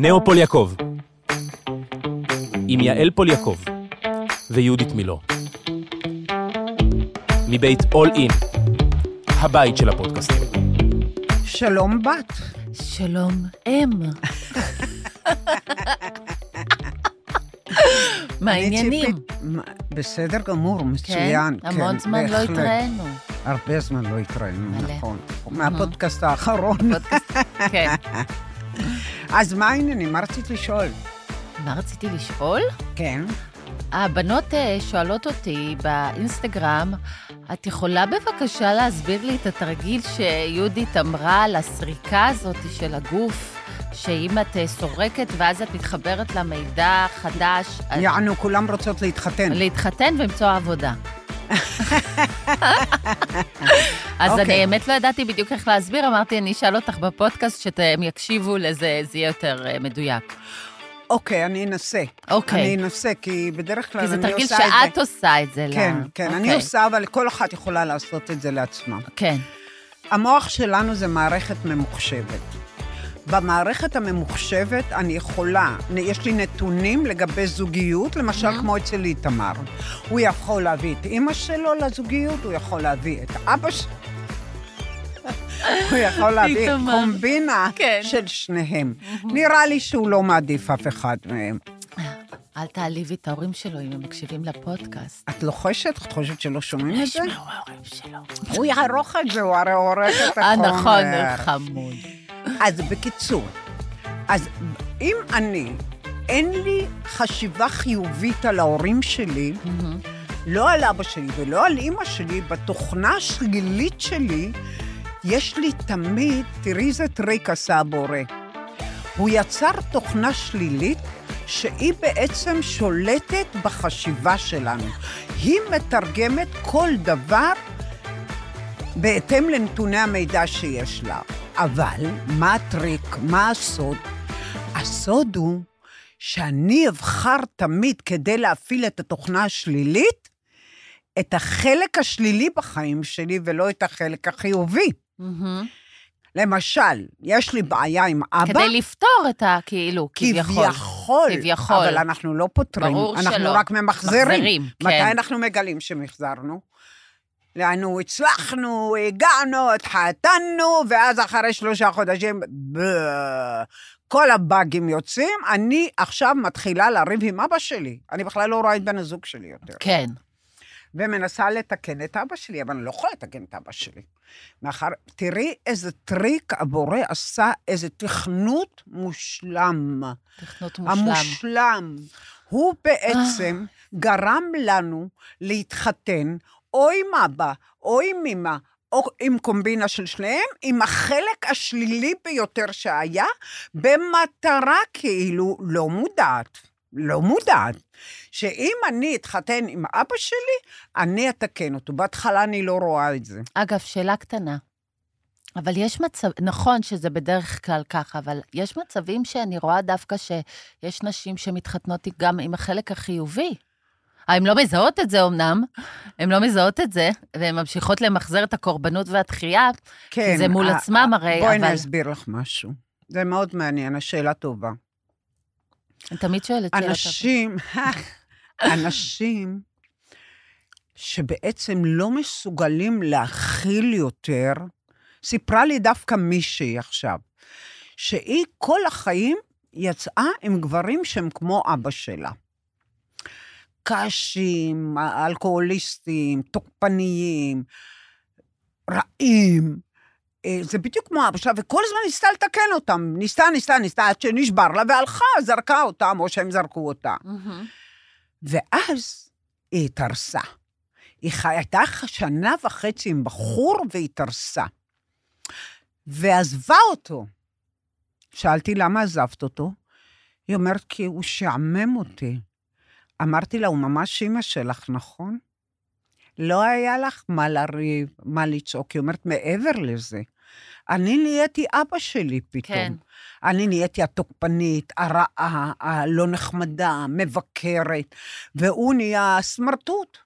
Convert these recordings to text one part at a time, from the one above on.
נאו פול יעקב, עם יעל פול יעקב ויהודית מילוא. מבית אול אין, הבית של הפודקאסטים. שלום בת. שלום אם. מה העניינים? בסדר גמור, מצוין. כן, המון זמן לא התראינו. הרבה זמן לא התראינו, נכון. מהפודקאסט האחרון. כן. אז מה העניינים? מה רצית לשאול? מה רציתי לשאול? כן. הבנות אה, שואלות אותי באינסטגרם, את יכולה בבקשה להסביר לי את התרגיל שיהודית אמרה על הסריקה הזאת של הגוף? שאם את אה, סורקת ואז את מתחברת למידע חדש... יענו, כולם רוצות להתחתן. להתחתן ולמצוא עבודה. אז אני אוקיי. באמת לא ידעתי בדיוק איך להסביר, אמרתי, אני אשאל אותך בפודקאסט, שהם יקשיבו לזה, זה יהיה יותר אה, מדויק. אוקיי, אני אנסה. אוקיי. אני אנסה, כי בדרך כלל כי זה אני תרגיל עושה את זה. שאת עושה את זה. ל- כן, כן, אני אוקיי. עושה, אבל כל אחת יכולה לעשות את זה לעצמה. כן. המוח שלנו זה מערכת ממוחשבת. במערכת הממוחשבת אני יכולה, יש לי נתונים לגבי זוגיות, למשל כמו אצל איתמר. הוא יכול להביא את אימא שלו לזוגיות, הוא יכול להביא את אבא שלו. הוא יכול להביא. קומבינה כן. של שניהם. נראה לי שהוא לא מעדיף אף אחד מהם. אל תעליבי את ההורים שלו אם הם מקשיבים לפודקאסט. את לוחשת? את חושבת שלא שומעים את זה? ישמעו ההורים שלו. הוא יערוך את זה, הוא הרי עורך את אה, החומר. נכון, חמוד. אז בקיצור, אז אם אני, אין לי חשיבה חיובית על ההורים שלי, לא על אבא שלי ולא על אימא שלי, בתוכנה השלילית שלי, יש לי תמיד, תראי איזה טריק עשה הבורא. הוא יצר תוכנה שלילית שהיא בעצם שולטת בחשיבה שלנו. היא מתרגמת כל דבר בהתאם לנתוני המידע שיש לה. אבל מה הטריק? מה הסוד? הסוד הוא שאני אבחר תמיד, כדי להפעיל את התוכנה השלילית, את החלק השלילי בחיים שלי ולא את החלק החיובי. מהמם. למשל, יש לי בעיה עם אבא, כדי לפתור את ה... כאילו, כביכול. כביכול. כביכול. אבל אנחנו לא פותרים, ברור אנחנו שלא. רק ממחזרים. מחזרים, מתי כן. אנחנו מגלים שמחזרנו? לנו הצלחנו, הגענו, התחתנו, ואז אחרי שלושה חודשים, ב... כל הבאגים יוצאים, אני עכשיו מתחילה לריב עם אבא שלי. אני בכלל לא רואה את בן הזוג שלי יותר. כן. ומנסה לתקן את אבא שלי, אבל אני לא יכולה לתקן את אבא שלי. מאחר, תראי איזה טריק הבורא עשה, איזה תכנות מושלם. תכנות מושלם. המושלם. הוא בעצם גרם לנו להתחתן או עם אבא, או עם אמא, או עם קומבינה של שניהם, עם החלק השלילי ביותר שהיה, במטרה כאילו לא מודעת. לא מודעת. שאם אני אתחתן עם אבא שלי, אני אתקן אותו. בהתחלה אני לא רואה את זה. אגב, שאלה קטנה. אבל יש מצב, נכון שזה בדרך כלל ככה, אבל יש מצבים שאני רואה דווקא שיש נשים שמתחתנות גם עם החלק החיובי. הן לא מזהות את זה אמנם, הן לא מזהות את זה, והן ממשיכות למחזר את הקורבנות והתחייה, כן. זה מול ה- עצמם הרי, בואי אבל- אני אסביר לך משהו. זה מאוד מעניין, השאלה טובה. אני תמיד שואלת שאלה אנשים, אנשים שבעצם לא מסוגלים להכיל יותר, סיפרה לי דווקא מישהי עכשיו, שהיא כל החיים יצאה עם גברים שהם כמו אבא שלה. קשים, אלכוהוליסטים, תוקפניים, רעים. אה, זה בדיוק כמו אבא שלה, וכל הזמן ניסתה לתקן אותם. ניסתה, ניסתה, ניסתה, עד שנשבר לה, והלכה, זרקה אותם, או שהם זרקו אותה. מהמם. ואז היא התארסה. היא הייתה שנה וחצי עם בחור והתארסה. ועזבה אותו. שאלתי, למה עזבת אותו? היא אומרת, כי הוא שעמם אותי. אמרתי לה, הוא ממש אימא שלך, נכון? לא היה לך מה לריב, מה לצעוק. היא אומרת, מעבר לזה, אני נהייתי אבא שלי פתאום. כן. אני נהייתי התוקפנית, הרעה, הלא נחמדה, מבקרת, והוא נהיה סמרטוט.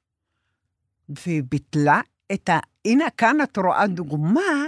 והיא ביטלה את הנה, כאן את רואה דוגמה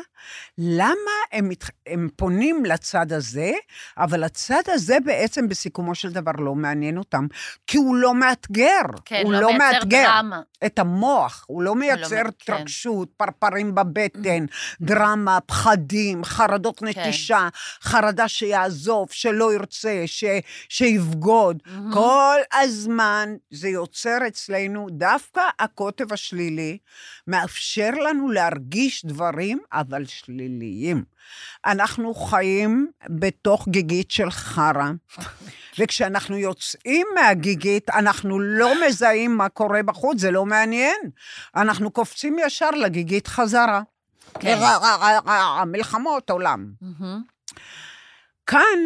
למה הם, מת... הם פונים לצד הזה, אבל הצד הזה בעצם בסיכומו של דבר לא מעניין אותם, כי הוא לא מאתגר. כן, הוא לא לא מייצר מאתגר דרמה. את המוח, הוא לא מייצר מ- כן. התרגשות, פרפרים בבטן, דרמה, פחדים, חרדות כן. נטישה, חרדה שיעזוב, שלא ירצה, ש... שיבגוד. כל הזמן זה יוצר אצלנו, דווקא הקוטב השלילי מאפשר לנו להרגיש דברים, אבל שליליים. אנחנו חיים בתוך גיגית של חרא, וכשאנחנו יוצאים מהגיגית, אנחנו לא מזהים מה קורה בחוץ, זה לא מעניין. אנחנו קופצים ישר לגיגית חזרה. כן. מלחמות עולם. כאן,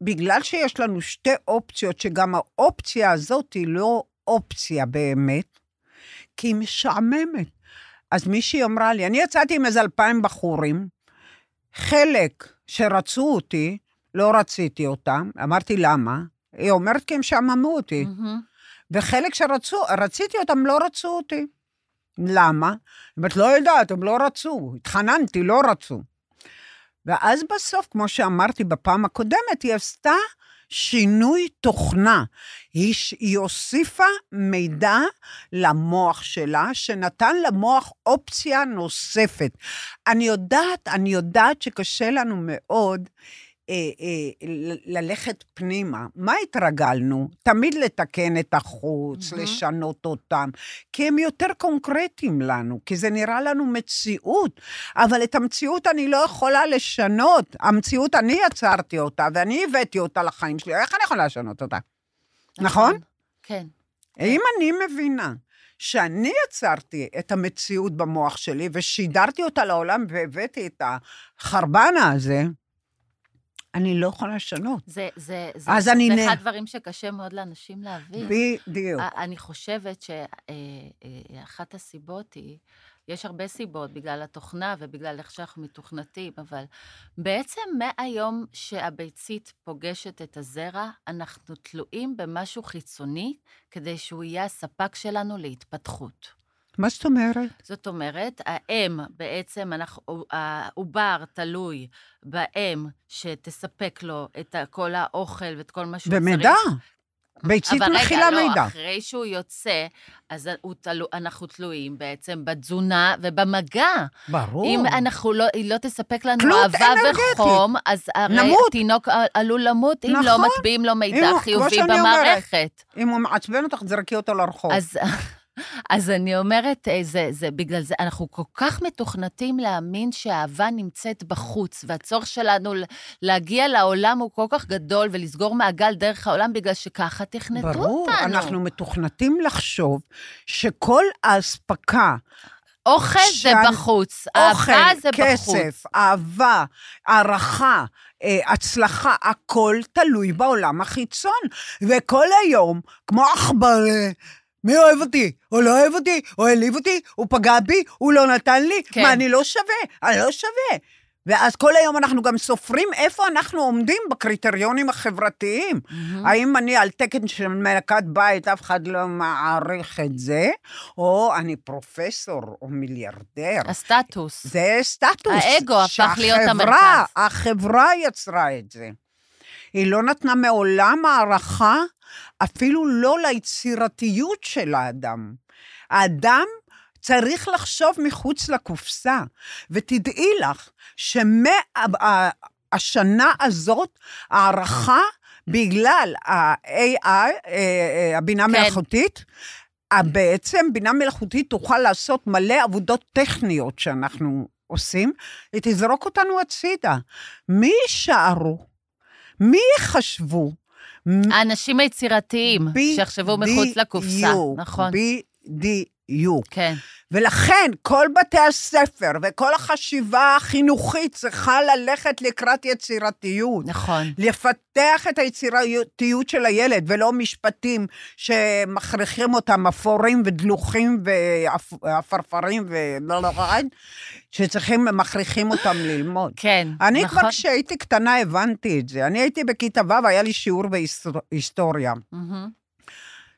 בגלל שיש לנו שתי אופציות, שגם האופציה הזאת היא לא אופציה באמת, כי היא משעממת. אז מישהי אמרה לי, אני יצאתי עם איזה אלפיים בחורים, חלק שרצו אותי, לא רציתי אותם, אמרתי למה? היא אומרת כי הם שעממו אותי. מהמם. וחלק שרצו, רציתי אותם, לא רצו אותי. למה? היא אומרת, לא יודעת, הם לא רצו. התחננתי, לא רצו. ואז בסוף, כמו שאמרתי בפעם הקודמת, היא עשתה שינוי תוכנה. היא, היא הוסיפה מידע למוח שלה, שנתן למוח אופציה נוספת. אני יודעת, אני יודעת שקשה לנו מאוד ללכת פנימה. מה התרגלנו? תמיד לתקן את החוץ, מהמם. לשנות אותם, כי הם יותר קונקרטיים לנו, כי זה נראה לנו מציאות, אבל את המציאות אני לא יכולה לשנות. המציאות, אני יצרתי אותה, ואני הבאתי אותה לחיים שלי, איך אני יכולה לשנות אותה? נכון? כן. אם אני מבינה שאני יצרתי את המציאות במוח שלי ושידרתי אותה לעולם והבאתי את החרבנה הזה, אני לא יכולה לשנות. זה, זה, זה, אז זה אני אחד הדברים שקשה מאוד לאנשים להבין. בדיוק. אני חושבת שאחת הסיבות היא, יש הרבה סיבות בגלל התוכנה ובגלל איך שאנחנו מתוכנתים, אבל בעצם מהיום שהביצית פוגשת את הזרע, אנחנו תלויים במשהו חיצוני כדי שהוא יהיה הספק שלנו להתפתחות. מה זאת אומרת? זאת אומרת, האם בעצם, אנחנו, העובר תלוי באם שתספק לו את כל האוכל ואת כל מה שהוא צריך. במידע. ביצית אבל מכילה רגע, לא, מידע. אחרי שהוא יוצא, אז תלו, אנחנו תלויים בעצם בתזונה ובמגע. ברור. אם אנחנו לא, היא לא תספק לנו אהבה. וחום, אז הרי נמות. התינוק עלול למות אם לא נכון. מטביעים לו אם מידע כמו חיובי שאני אומרת. במערכת. אם הוא מעצבן אותך, תזרקי אותו לרחוב. אז, אז אני אומרת, אה, זה, זה, בגלל זה, אנחנו כל כך מתוכנתים להאמין שהאהבה נמצאת בחוץ, והצורך שלנו להגיע לעולם הוא כל כך גדול ולסגור מעגל דרך העולם, בגלל שככה תכנתו ברור, אותנו. אנחנו מתוכנתים לחשוב שכל האספקה, אוכל זה שאני- בחוץ, אוכל, אהבה זה בחוץ. כסף, אהבה, הערכה, אה, הצלחה, הכל תלוי בעולם החיצון. וכל היום, כמו עכבר, אה, מי אוהב אותי? הוא לא אוהב אותי? הוא העליב אותי? הוא פגע בי? הוא לא נתן לי? כן. מה, אני לא שווה? אני לא שווה. ואז כל היום אנחנו גם סופרים איפה אנחנו עומדים בקריטריונים החברתיים. מהמם. האם אני על תקן של מלכת בית, אף אחד לא מעריך את זה, או אני פרופסור או מיליארדר. הסטטוס. זה סטטוס. האגו הפך להיות שהחברה- המרכז. החברה יצרה את זה. היא לא נתנה מעולם הערכה, אפילו לא ליצירתיות של האדם. האדם צריך לחשוב מחוץ לקופסה. ותדעי לך שמהשנה הזאת, הערכה בגלל ה-AI, אה, אה, הבינה כן. מלאכותית, בעצם בינה מלאכותית תוכל לעשות מלא עבודות טכניות שאנחנו עושים, היא תזרוק אותנו הצידה. מי יישארו? מי יחשבו? האנשים היצירתיים, שיחשבו מחוץ לקופסה, נכון? בדיוק. כן. ולכן כל בתי הספר וכל החשיבה החינוכית צריכה ללכת לקראת יצירתיות. נכון. לפתח את היצירתיות של הילד, ולא משפטים שמכריחים אותם אפורים ודלוחים ועפרפרים ולא לא שצריכים, מכריחים אותם ללמוד. כן, אני נכון. כבר כשהייתי קטנה הבנתי את זה. אני הייתי בכיתה ו', היה לי שיעור בהיסטוריה. מהמם.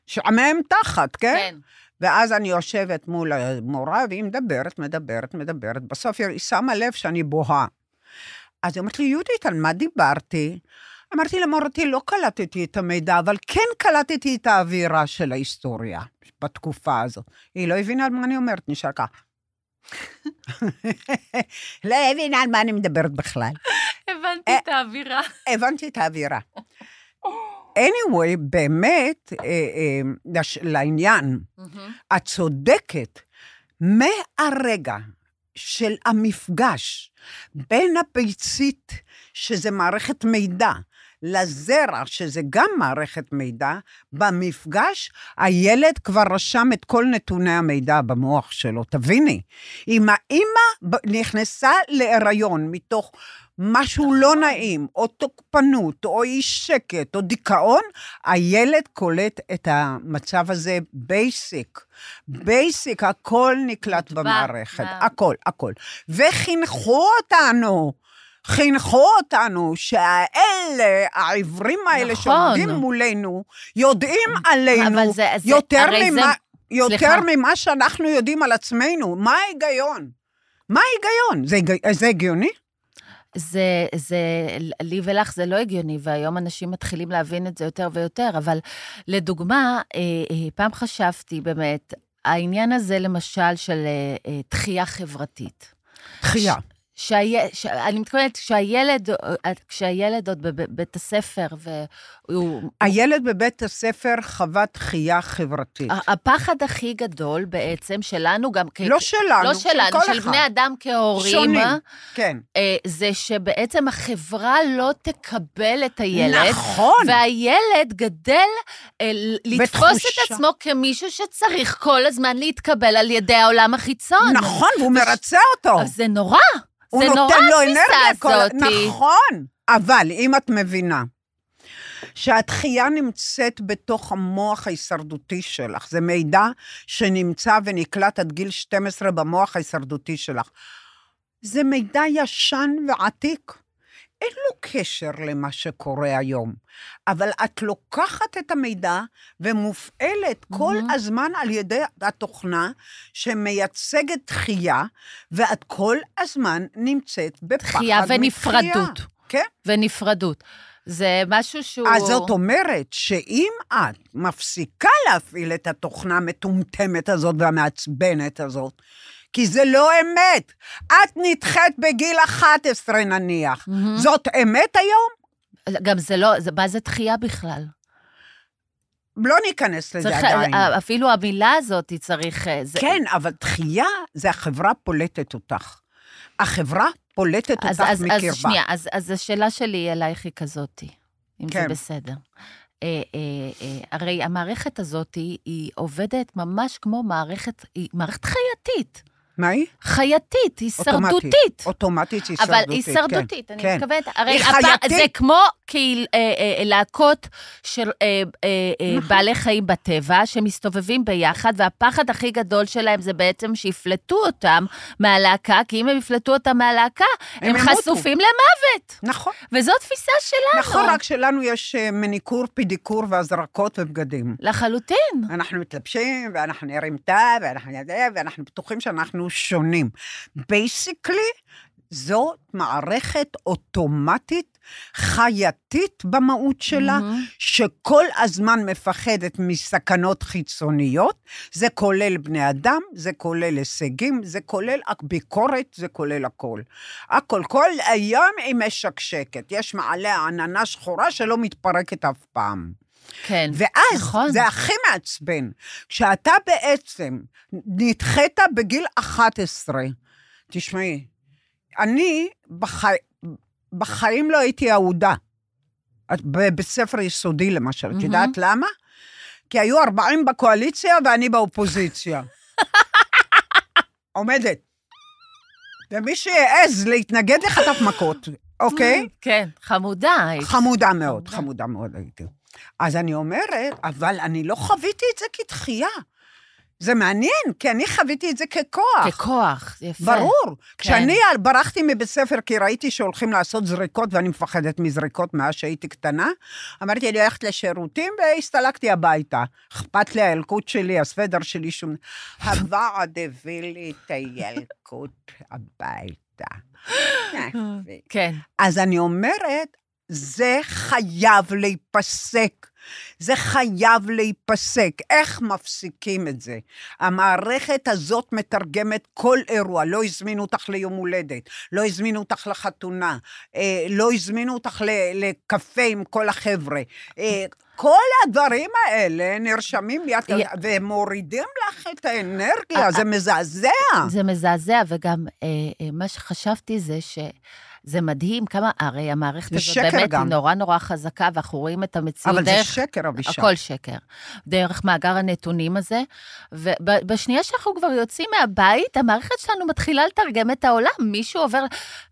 שעמם תחת, כן? כן. ואז אני יושבת מול המורה, והיא מדברת, מדברת, מדברת. בסוף היא שמה לב שאני בוהה. אז היא אומרת לי, יהודית, על מה דיברתי? אמרתי לה, מורתי, לא קלטתי את המידע, אבל כן קלטתי את האווירה של ההיסטוריה בתקופה הזאת. היא לא הבינה על מה אני אומרת, נשאר כך. לא הבינה על מה אני מדברת בכלל. הבנתי אה, את האווירה. הבנתי את האווירה. anyway, באמת, אה, אה, לש- לעניין, את צודקת. מהרגע של המפגש בין הביצית, שזה מערכת מידע, לזרע, שזה גם מערכת מידע, במפגש הילד כבר רשם את כל נתוני המידע במוח שלו. תביני, אם האימא נכנסה להיריון מתוך משהו לא נעים, או תוקפנות, או אי שקט, או דיכאון, הילד קולט את המצב הזה basic. basic, הכל נקלט במערכת? הכל, הכל. וחינכו אותנו. חינכו אותנו שהאלה, העיוורים האלה נכון. שעומדים מולנו, יודעים עלינו זה- זה- יותר, הרי זה- ממה, יותר סליחה. ממה שאנחנו יודעים על עצמנו. מה ההיגיון? מה ההיגיון? זה, זה הגיוני? זה, זה, לי ולך זה לא הגיוני, והיום אנשים מתחילים להבין את זה יותר ויותר, אבל לדוגמה, אה, אה, פעם חשבתי באמת, העניין הזה למשל של אה, דחייה חברתית. דחייה. שהי... ש... אני מתכוונת, כשהילד, אה, כשהילד עוד בבית הספר, והוא... הילד בבית הספר חווה דחייה חברתית. הפחד הכי גדול בעצם שלנו גם כ... לא שלנו, לא של שלנו, כל של אחד. בני אדם כהורים, שונים, כן. אה, זה שבעצם החברה לא תקבל את הילד. נכון. והילד גדל אה, לתפוס את. עצמו כמישהו שצריך כל הזמן להתקבל על ידי העולם החיצון. נכון, והוא מרצה אותו. אז זה נורא. הוא זה נורא נותן לו התפיסה אנרגיה. כל- הזאתי. נכון. אבל אם את מבינה שהתחייה נמצאת בתוך המוח ההישרדותי שלך, זה מידע שנמצא ונקלט עד גיל 12 במוח ההישרדותי שלך. זה מידע ישן ועתיק. אין לו קשר למה שקורה היום, אבל את לוקחת את המידע ומופעלת כל מהמם. הזמן על ידי התוכנה שמייצגת דחייה, ואת כל הזמן נמצאת בפחד דחייה. ונפרדות. כן. ונפרדות. זה משהו שהוא... אז זאת אומרת שאם את מפסיקה להפעיל את התוכנה המטומטמת הזאת והמעצבנת הזאת, כי זה לא אמת. את נדחית בגיל 11 נניח. מהמם. זאת אמת היום? גם זה לא, זה, מה זה דחייה בכלל? לא ניכנס לזה צריך, עדיין. אפילו המילה הזאת היא צריך... אה, זה, כן, אבל דחייה זה החברה פולטת אותך. החברה פולטת אז, אותך אז, מקרבה. אז שנייה, אז, אז השאלה שלי אלייך היא כזאתי, אם כן. זה בסדר. אה, אה, אה, הרי המערכת הזאת היא עובדת ממש כמו מערכת, היא מערכת חייתית. מה היא? חייתית, הישרדותית. אוטומטית הישרדותית, אבל כן. הישרדותית, אני כן. מתכוונת, הרי הפ-. זה כמו קהיל- אה, אה, להקות של אה, אה, אה, נכון. בעלי חיים בטבע, שמסתובבים ביחד, והפחד הכי גדול שלהם זה בעצם שיפלטו אותם מהלהקה, כי אם הם יפלטו אותם מהלהקה, הם הם. חשופים למוות. נכון. וזו תפיסה שלנו. נכון, רק שלנו יש מניקור, פדיקור והזרקות ובגדים. לחלוטין. אנחנו מתלבשים, ואנחנו נראים טוב, ואנחנו יודעים, ואנחנו בטוחים שאנחנו שונים. בייסיקלי, זאת מערכת אוטומטית, חייתית במהות שלה, מהמם. שכל הזמן מפחדת מסכנות חיצוניות. זה כולל בני אדם, זה כולל הישגים, זה כולל ביקורת, זה כולל הכל. הכל. כל היום היא משקשקת. יש מעליה עננה שחורה שלא מתפרקת אף פעם. כן. ואז, נכון. זה הכי מעצבן, כשאתה בעצם נדחית בגיל 11, תשמעי, אני בחי... בחיים לא הייתי אהודה. בבית ספר יסודי למשל, את. יודעת למה? כי היו 40 בקואליציה ואני באופוזיציה. עומדת. ומי שיעז להתנגד לחטף מכות, אוקיי? כן, חמודה היית. חמודה מאוד, חמודה. חמודה מאוד הייתי. אז אני אומרת, אבל אני לא חוויתי את זה כדחייה. זה מעניין, כי אני חוויתי את זה ככוח. ככוח, יפה. ברור. כן. כשאני ברחתי מבית ספר כי ראיתי שהולכים לעשות זריקות, ואני מפחדת מזריקות מאז שהייתי קטנה, אמרתי לי ללכת לשירותים, והסתלקתי הביתה. אכפת לי הילקוט שלי, הסוודר שלי, שום... הוועד הביא לי את הילקוט הביתה. כן. אז אני אומרת, זה חייב להיפסק. זה חייב להיפסק. איך מפסיקים את זה? המערכת הזאת מתרגמת כל אירוע. לא הזמינו אותך ליום הולדת, לא הזמינו אותך לחתונה, אה, לא הזמינו אותך לקפה עם כל החבר'ה. אה, כל הדברים האלה נרשמים ליד, י- ומורידים לך את האנרגיה, זה מזעזע. זה מזעזע, וגם אה, אה, מה שחשבתי זה ש... זה מדהים כמה, הרי המערכת זה הזאת באמת גם. היא נורא נורא חזקה, ואנחנו רואים את המציאות אבל זה דרך... שקר, אבישי. הכל שקר. דרך מאגר הנתונים הזה. ובשנייה שאנחנו כבר יוצאים מהבית, המערכת שלנו מתחילה לתרגם את העולם. מישהו עובר,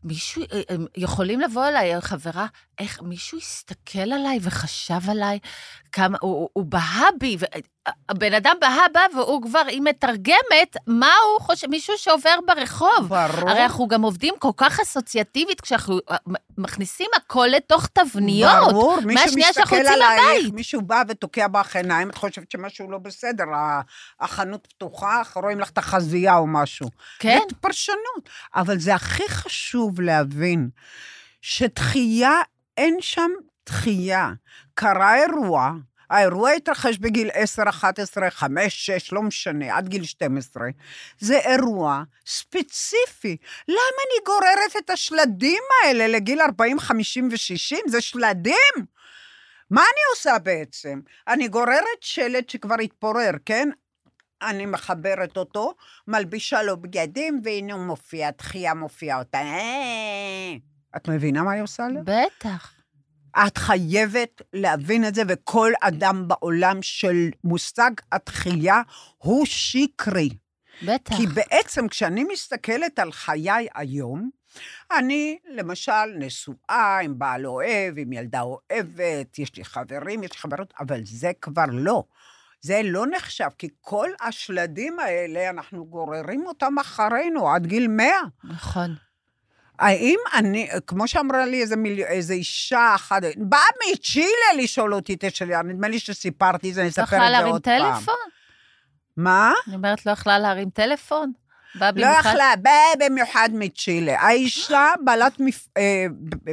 מישהו, אה, יכולים לבוא אליי, חברה, איך מישהו הסתכל עליי וחשב עליי, כמה, הוא, הוא, בהה בי, הבן אדם בהה בה והוא כבר, היא מתרגמת מה הוא חושב, מישהו שעובר ברחוב. ברור. הרי אנחנו גם עובדים כל כך אסוציאטיבית, כשאנחנו אה, מכניסים הכל לתוך תבניות. ברור, מישהו מסתכל עלייך. מישהו בא ותוקע בך עיניים, את חושבת שמשהו לא בסדר, החנות פתוחה, רואים לך את החזייה או משהו. כן. זאת פרשנות. אבל זה הכי חשוב להבין, שדחייה, אין שם דחייה. קרה אירוע, האירוע התרחש בגיל 10, 11, 5, 6, לא משנה, עד גיל 12. זה אירוע ספציפי. למה אני גוררת את השלדים האלה לגיל 40, 50 ו-60? זה שלדים. מה אני עושה בעצם? אני גוררת שלט שכבר התפורר, כן? אני מחברת אותו, מלבישה לו בגדים, והנה הוא מופיע, תחייה מופיעה אותה. את מבינה מה היא עושה לי? בטח. את חייבת להבין את זה, וכל אדם בעולם של מושג התחייה הוא שקרי. בטח. כי בעצם כשאני מסתכלת על חיי היום, אני למשל נשואה עם בעל אוהב, עם ילדה אוהבת, יש לי חברים, יש לי חברות, אבל זה כבר לא. זה לא נחשב, כי כל השלדים האלה, אנחנו גוררים אותם אחרינו עד גיל 100. נכון. האם אני, כמו שאמרה לי איזה, מיל... איזה אישה אחת, באה מצ'ילה לשאול אותי את השאלה, נדמה לי שסיפרתי את זה, אני לא אספר את יכלה זה להרים עוד פעם. טלפון? מה? אני אומרת, לא יכלה להרים טלפון? באה לא במיוחד- יכלה, באה במיוחד מצ'ילה. האישה בעלת מפ... אה,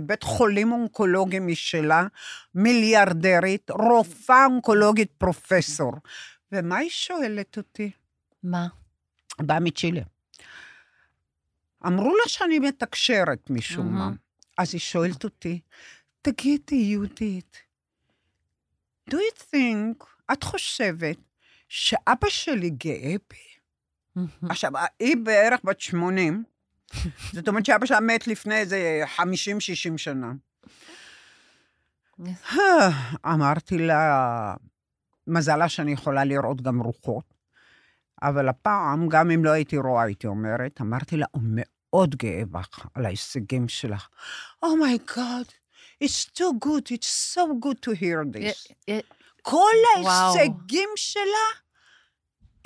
בית חולים אונקולוגי משלה, מיליארדרית, רופאה אונקולוגית פרופסור. ומה היא שואלת אותי? מה? באה מצ'ילה. אמרו לה שאני מתקשרת משום מה. אז היא שואלת אותי, תגידי, יהודית, do you think, את חושבת שאבא שלי גאה בי? עכשיו, היא בערך בת 80, זאת אומרת שאבא שלה מת לפני איזה 50-60 שנה. אמרתי לה, מזלה שאני יכולה לראות גם רוחות, אבל הפעם, גם אם לא הייתי רואה, הייתי אומרת, אמרתי לה, הוא מאוד גאה בך על ההישגים שלך. Oh my god, Oh it's too good, it's so good to hear this. י- י- כל. ההישגים שלה,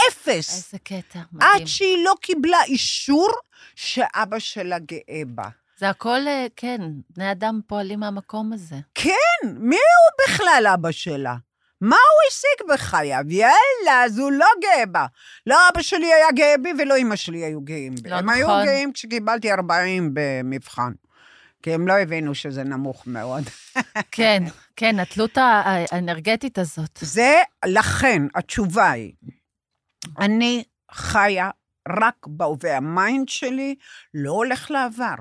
אפס. איזה קטע, מדהים. עד שהיא לא קיבלה אישור שאבא שלה גאה בה. זה הכל, אה, כן, בני אדם פועלים מהמקום הזה. כן, מי הוא בכלל אבא שלה? מה הוא השיג בחייו? יאללה, אז הוא לא גאה בה. לא אבא שלי היה גאה בי ולא אמא שלי היו גאים בי. לא הם היו נכון. גאים כשקיבלתי 40 במבחן. כי הם לא הבינו שזה נמוך מאוד. כן, כן, התלות הא- האנרגטית הזאת. זה, לכן, התשובה היא, אני חיה רק בהווה. ה mind שלי לא הולך לעבר.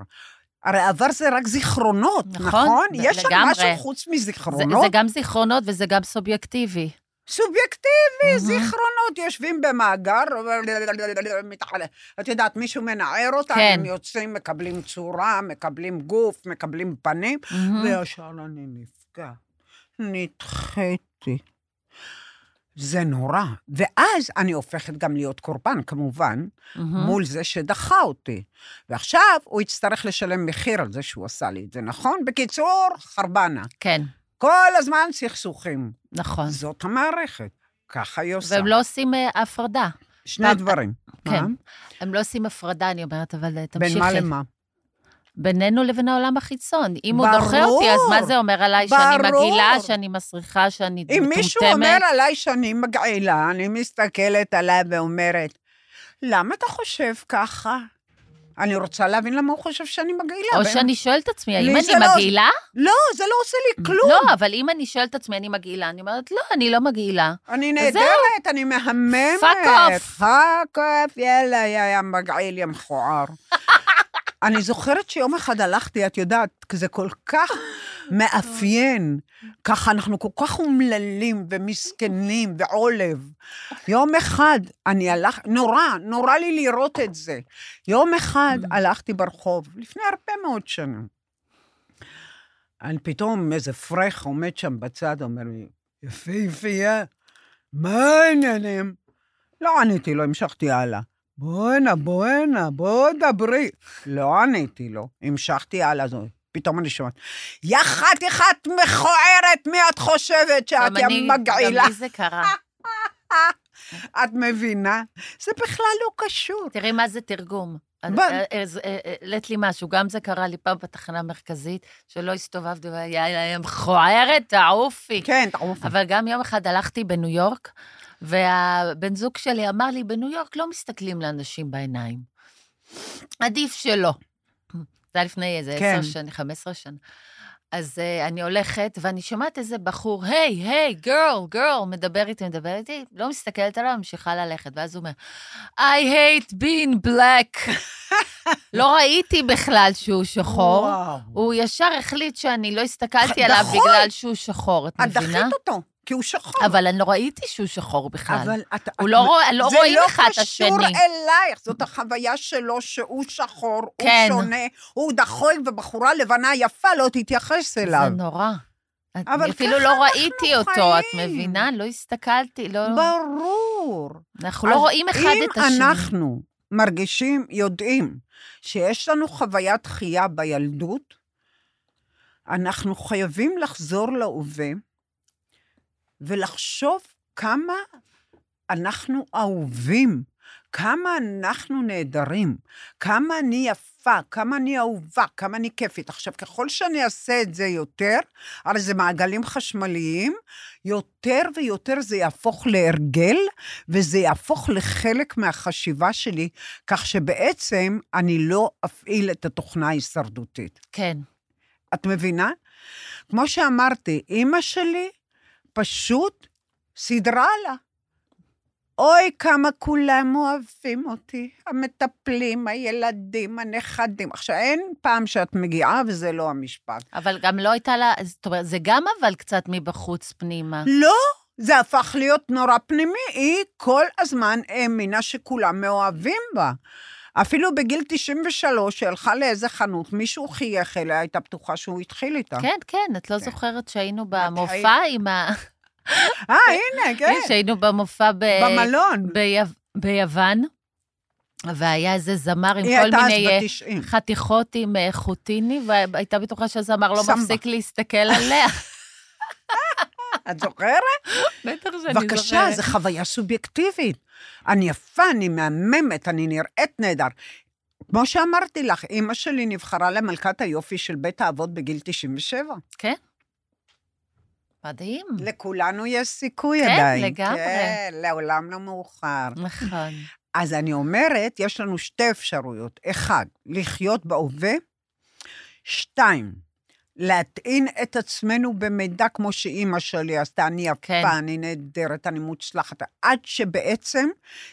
הרי עבר זה רק זיכרונות, נכון, נכון? יש שם. משהו חוץ זה, מזיכרונות? זה גם זיכרונות וזה גם סובייקטיבי. סובייקטיבי, מהמם. זיכרונות, יושבים במאגר. את יודעת, מישהו מנער אותם, כן. הם יוצאים, מקבלים צורה, מקבלים גוף, מקבלים פנים, מהמם. וישר אני נפגע. נדחיתי. זה נורא. ואז אני הופכת גם להיות קורבן, כמובן, מהמם. מול זה שדחה אותי. ועכשיו הוא יצטרך לשלם מחיר על זה שהוא עשה לי את זה, נכון? בקיצור, חרבנה. כן, כל הזמן סכסוכים. נכון. זאת המערכת, ככה היא עושה. והם לא עושים אה, הפרדה. שני דברים. כן. מה? הם לא עושים הפרדה, אני אומרת, אבל אה, תמשיכי. בין מה למה? בינינו לבין העולם החיצון. אם הוא ברור. דוחה אותי, אז מה זה אומר עליי? שאני ברור. מגעילה, שאני מסריחה, שאני מטומטמת? מישהו אומר עליי שאני מגעילה, אני מסתכלת עליי ואומרת, למה אתה חושב ככה? אני רוצה להבין למה הוא חושב שאני מגעילה. או באמת. שאני שואלת את עצמי, האם אני לא- מגעילה? לא, זה לא עושה לי כלום. לא, אבל אם אני שואלת את עצמי, אני מגעילה, אני אומרת, לא, אני לא מגעילה. אני. נהדרת, אני מהממת. Fuck off. Fuck off, יאללה, יא יא מגעיל, יא מכוער. אני זוכרת שיום אחד הלכתי, את יודעת, זה כל כך מאפיין. ככה אנחנו כל כך אומללים ומסכנים ועולב. יום אחד אני הלך, נורא, נורא לי לראות את זה. יום אחד הלכתי ברחוב, לפני הרבה מאוד שנים. אני פתאום, איזה פרח עומד שם בצד, אומר לי, יפהפייה, מה העניינים? לא עניתי לו, המשכתי הלאה. בואנה, בואנה, בוא דברי. לא עניתי לו, המשכתי הלאה. פתאום אני שומעת, יא חתיכת מכוערת, מי את חושבת שאת יא מגעילה? גם לי זה קרה. את מבינה? זה בכלל לא קשור. תראי מה זה תרגום. ב- אה, אה, אה, העלית לי משהו, גם זה קרה לי פעם בתחנה המרכזית, שלא הסתובבתי, והיה להם מכוערת, תעופי. כן, תעוף. אבל גם יום אחד הלכתי בניו יורק, והבן זוג שלי אמר לי, בניו יורק לא מסתכלים לאנשים בעיניים. עדיף שלא. זה היה לפני איזה כן. עשר שנים, 15 שנה. אז uh, אני הולכת, ואני שומעת איזה בחור, היי, היי, גרל, גרל, מדבר איתי, מדבר איתי, לא מסתכלת עליו, ממשיכה ללכת, ואז הוא אומר, I hate being black. לא ראיתי בכלל שהוא שחור. וואו. הוא ישר החליט שאני לא הסתכלתי נכון. עליו בגלל שהוא שחור, את את מבינה? דחית אותו, כי הוא שחור. אבל אני לא ראיתי שהוא שחור בכלל. אבל את... הוא את- לא רואה- לא רואים אחד את זה לא קשור השני. אלייך, זאת החוויה שלו שהוא שחור, כן. הוא שונה, הוא דחוי, ובחורה לבנה יפה לא תתייחס אליו. זה נורא. את- אבל אפילו לא ראיתי אותו, את חיים. מבינה? לא הסתכלתי, לא... ברור. אנחנו לא רואים אחד את השני. אם אנחנו מרגישים, יודעים, שיש לנו חוויית דחייה בילדות, אנחנו חייבים לחזור להווה ולחשוב כמה אנחנו אהובים, כמה אנחנו נהדרים, כמה אני יפה, כמה אני אהובה, כמה אני כיפית. עכשיו, ככל שאני אעשה את זה יותר, הרי זה מעגלים חשמליים, יותר ויותר זה יהפוך להרגל, וזה יהפוך לחלק מהחשיבה שלי, כך שבעצם אני לא אפעיל את התוכנה ההישרדותית. כן. את מבינה? כמו שאמרתי, אימא שלי פשוט סידרה לה. אוי, כמה כולם אוהבים אותי, המטפלים, הילדים, הנכדים. עכשיו, אין פעם שאת מגיעה וזה לא המשפט. אבל גם לא הייתה לה... זאת אומרת, זה גם אבל קצת מבחוץ פנימה. לא, זה הפך להיות נורא פנימי. היא כל הזמן האמינה שכולם מאוהבים בה. אפילו בגיל 93, שהלכה לאיזה חנות, מישהו חייך אליה, הייתה בטוחה שהוא התחיל איתה. כן, כן, את לא כן. זוכרת שהיינו? במופע עם ה... אה, הנה, כן. שהיינו במופע ב... במלון. ביו... ביוון, והיה איזה זמר עם כל מיני אה, בת 90. חתיכות עם אה, חוטיני, והייתה בטוחה שהזמר לא. מפסיק להסתכל עליה. את זוכרת? בטח שאני זוכרת. בבקשה, זו חוויה סובייקטיבית. אני יפה, אני מהממת, אני נראית נהדר. כמו שאמרתי לך, אימא שלי נבחרה למלכת היופי של בית האבות בגיל 97. כן? מדהים. לכולנו יש סיכוי כן, עדיין. לגמרי. כן, לעולם לא מאוחר. נכון. אז אני אומרת, יש לנו שתי אפשרויות. אחד, לחיות בהווה. שתיים, להטעין את עצמנו במידע כמו שאימא שלי עשתה, אני יפה, כן. אני נהדרת, אני מוצלחת, עד שבעצם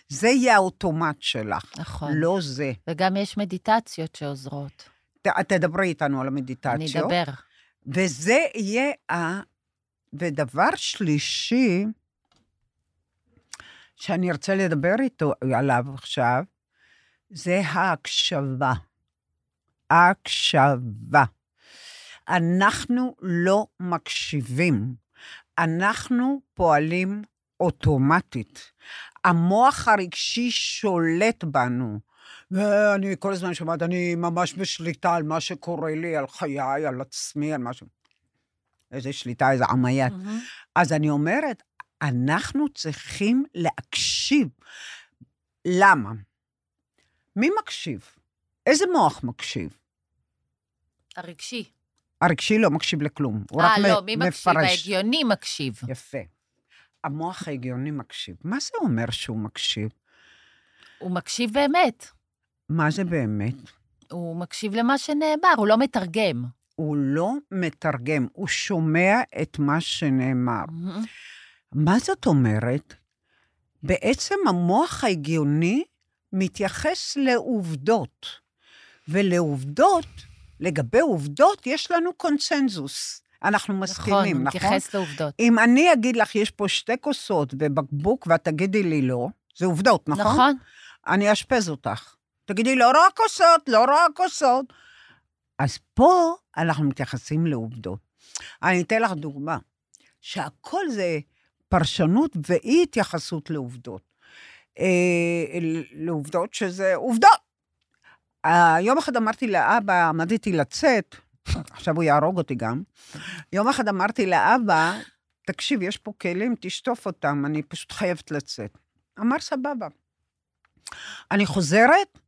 זה יהיה האוטומט שלך, נכון. לא זה. וגם יש מדיטציות שעוזרות. ת, תדברי איתנו על אני המדיטציות. אדבר. וזה יהיה ה... ודבר שלישי, שאני ארצה לדבר איתו, עליו עכשיו, זה ההקשבה. הקשבה. אנחנו לא מקשיבים, אנחנו פועלים אוטומטית. המוח הרגשי שולט בנו. ואני כל הזמן שומעת, אני ממש בשליטה על מה שקורה לי, על חיי, על עצמי, על משהו. איזה שליטה, איזה עמיית. מהמם. אז אני אומרת, אנחנו צריכים להקשיב. למה? מי מקשיב? איזה מוח מקשיב? הרגשי. הרגשי לא מקשיב לכלום, הוא רק אה, לא, מ- מי מקשיב? מפרש. ההגיוני מקשיב. יפה. המוח ההגיוני מקשיב. מה זה אומר שהוא מקשיב? הוא מקשיב באמת. מה זה באמת? הוא מקשיב למה שנאמר, הוא לא מתרגם. הוא לא מתרגם, הוא שומע את מה שנאמר. מהמם. מה זאת אומרת? בעצם המוח ההגיוני מתייחס לעובדות, ולעובדות, לגבי עובדות, יש לנו קונצנזוס. אנחנו נכון, מסכימים, הוא נכון? מתייחס לעובדות. אם אני אגיד לך, יש פה שתי כוסות ובקבוק, ואת תגידי לי לא, זה עובדות, נכון? נכון. אני אאשפז אותך. תגידי, לא רואה כוסות, לא רואה כוסות. אז פה אנחנו מתייחסים לעובדות. אני אתן לך דוגמה, שהכל זה פרשנות ואי התייחסות לעובדות. אה, לעובדות שזה עובדות. אה, יום אחד אמרתי לאבא, עמדתי לצאת, עכשיו הוא יהרוג אותי גם, יום אחד אמרתי לאבא, תקשיב, יש פה כלים, תשטוף אותם, אני פשוט חייבת לצאת. אמר, סבבה. אני חוזרת,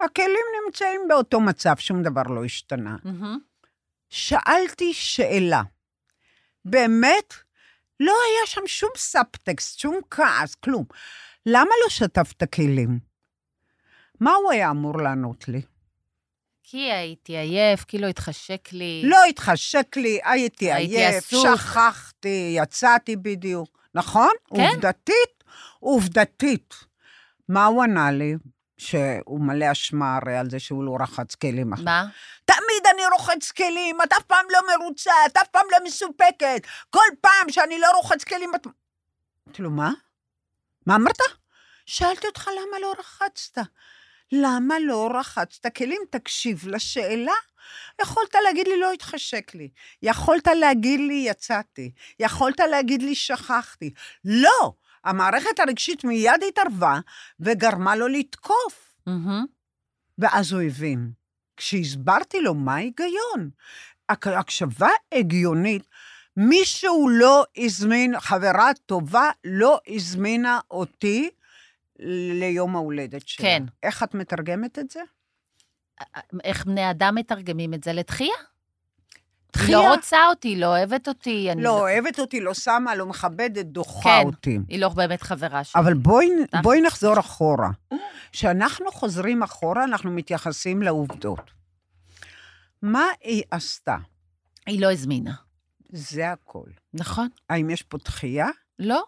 הכלים נמצאים באותו מצב, שום דבר לא השתנה. שאלתי שאלה. באמת, לא היה שם שום סאבטקסט, שום כעס, כלום. למה לא שטפת כלים? מה הוא היה אמור לענות לי? כי הייתי עייף, כי לא התחשק לי. לא התחשק לי, הייתי הייתי עייף, עסוק. שכחתי, יצאתי בדיוק. נכון? כן. עובדתית, עובדתית. מה הוא ענה לי? שהוא מלא אשמה הרי על זה שהוא לא רחץ כלים. מה? תמיד אני רוחץ כלים, את אף פעם לא מרוצה, את אף פעם לא מסופקת. כל פעם שאני לא רוחץ כלים, את... אמרתי לו, מה? מה אמרת? שאלתי אותך למה לא רחצת. למה לא רחצת כלים? תקשיב לשאלה. יכולת להגיד לי, לא התחשק לי. יכולת להגיד לי, יצאתי. יכולת להגיד לי, שכחתי. לא! המערכת הרגשית מיד התערבה וגרמה לו לתקוף. מהמם. ואז הוא הבין. כשהסברתי לו מה ההיגיון, הק- הקשבה הגיונית, מישהו לא הזמין, חברה טובה לא הזמינה אותי ליום ההולדת שלה. כן. איך את מתרגמת את זה? איך בני אדם מתרגמים את זה לתחייה? היא דחייה. לא רוצה אותי, לא אוהבת אותי. אני לא אוהבת אותי, לא שמה, לא מכבדת, דוחה כן. אותי. היא לא באמת חברה שלי. אבל בואי, תכלס. בואי נחזור אחורה. כשאנחנו חוזרים אחורה, אנחנו מתייחסים לעובדות. מה היא עשתה? היא לא הזמינה. זה הכל. נכון? האם יש פה דחייה? לא,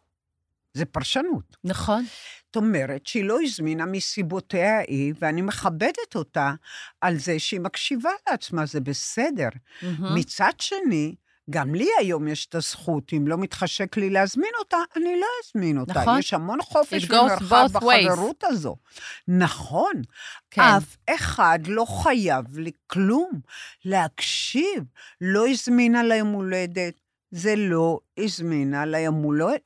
זה פרשנות. נכון. זאת אומרת שהיא לא הזמינה מסיבותיה היא, ואני מכבדת אותה על זה שהיא מקשיבה לעצמה, זה בסדר. מהמם. מצד שני, גם לי היום יש את הזכות, אם לא מתחשק לי להזמין אותה, אני לא אזמין אותה. נכון. יש המון חופש ומרחב both ways. בחברות הזו. נכון. כן. אף אחד לא חייב לי כלום. להקשיב. לא הזמינה ליום הולדת, זה לא הזמינה ליום הולדת,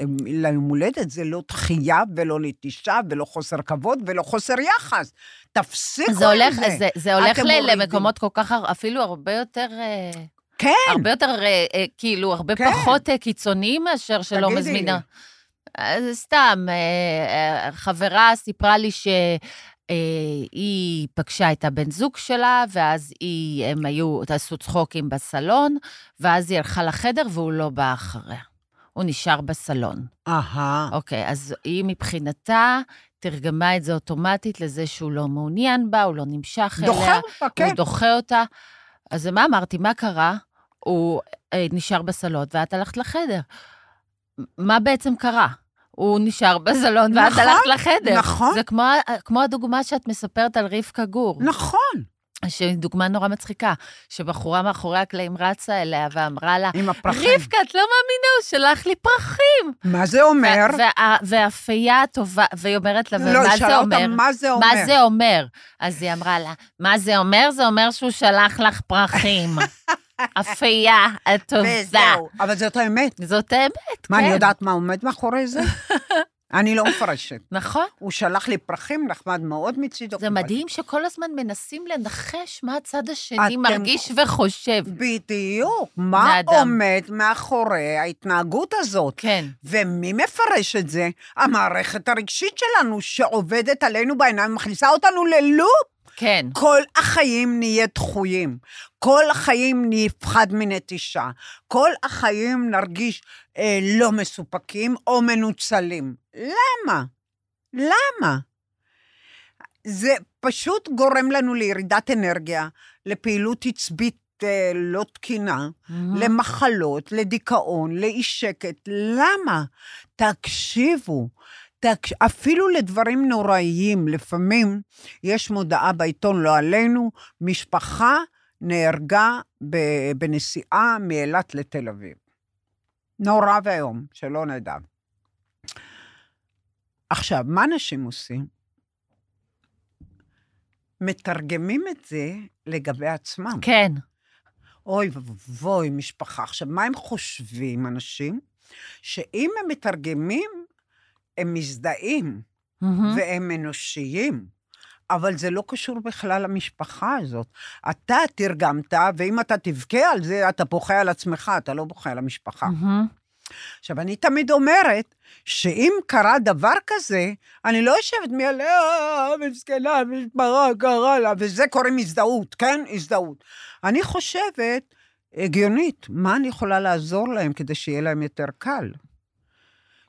הולדת, זה לא דחייה ולא נטישה ולא חוסר כבוד ולא חוסר יחס. תפסיקו זה הולך, עם זה. זה, זה הולך ל-. למקומות כל כך, אפילו הרבה יותר, אה, כן. הרבה יותר, אה, אה, כאילו, הרבה כן. פחות קיצוניים מאשר שלא מזמינה. לי. סתם, חברה סיפרה לי שהיא פגשה את הבן זוג שלה, ואז היא, הם היו, עשו צחוקים בסלון, ואז היא הלכה לחדר והוא לא בא אחריה. הוא נשאר בסלון. אהה. אוקיי, אז היא מבחינתה תרגמה את זה אוטומטית לזה שהוא לא מעוניין בה, הוא לא נמשך אליה. דוחה אותה, כן. הוא דוחה אותה. אז מה אמרתי, מה קרה? הוא אה, נשאר בסלון ואת הלכת לחדר. מה בעצם קרה? הוא נשאר בסלון ואת נכון, הלכת לחדר. נכון. זה כמו, כמו הדוגמה שאת מספרת על רבקה גור, נכון. שהיא דוגמה נורא מצחיקה, שבחורה מאחורי הקלעים רצה אליה ואמרה לה, עם הפרחים. רבקה, את לא מאמינה, הוא שלח לי פרחים. מה זה אומר? וה- והאפייה הטובה, והיא אומרת לה, לא, ומה היא זה אומר? אותה מה זה אומר. מה זה אומר? אז היא אמרה לה, מה זה אומר? זה אומר שהוא שלח לך פרחים. אפייה הטובה. וזהו. אבל זאת האמת. זאת האמת, מה, אני כן. יודעת מה עומד מאחורי זה? אני לא מפרשת. נכון. הוא שלח לי פרחים, נחמד מאוד מצידו. זה מדהים שכל הזמן מנסים לנחש מה הצד השני אתם- מרגיש וחושב. בדיוק. מה. עומד מאחורי ההתנהגות הזאת? כן. ומי מפרש את זה? המערכת הרגשית שלנו, שעובדת עלינו בעיניים, מכניסה אותנו ללופ. כן. כל החיים נהיה דחויים. כל החיים נפחד מנטישה. כל החיים נרגיש אה, לא מסופקים או מנוצלים. למה? למה? זה פשוט גורם לנו לירידת אנרגיה, לפעילות עצבית אה, לא תקינה, למחלות, לדיכאון, לאי שקט. למה? תקשיבו. אפילו לדברים נוראיים, לפעמים יש מודעה בעיתון, לא עלינו, משפחה נהרגה בנסיעה מאילת לתל אביב. נורא ואיום, שלא נדע. עכשיו, מה אנשים עושים? מתרגמים את זה לגבי עצמם. כן. אוי ואבוי, משפחה. עכשיו, מה הם חושבים, אנשים? שאם הם מתרגמים, הם מזדהים, מהמם. והם אנושיים. אבל זה לא קשור בכלל למשפחה הזאת. אתה תרגמת, ואם אתה תבכה על זה, אתה בוכה על עצמך, אתה לא בוכה על המשפחה. מהמם. עכשיו, אני תמיד אומרת שאם קרה דבר כזה, אני לא יושבת מעליה, מסכנה, משפחה קרה לה, וזה קוראים הזדהות, כן? הזדהות. אני חושבת, הגיונית, מה אני יכולה לעזור להם כדי שיהיה להם יותר קל?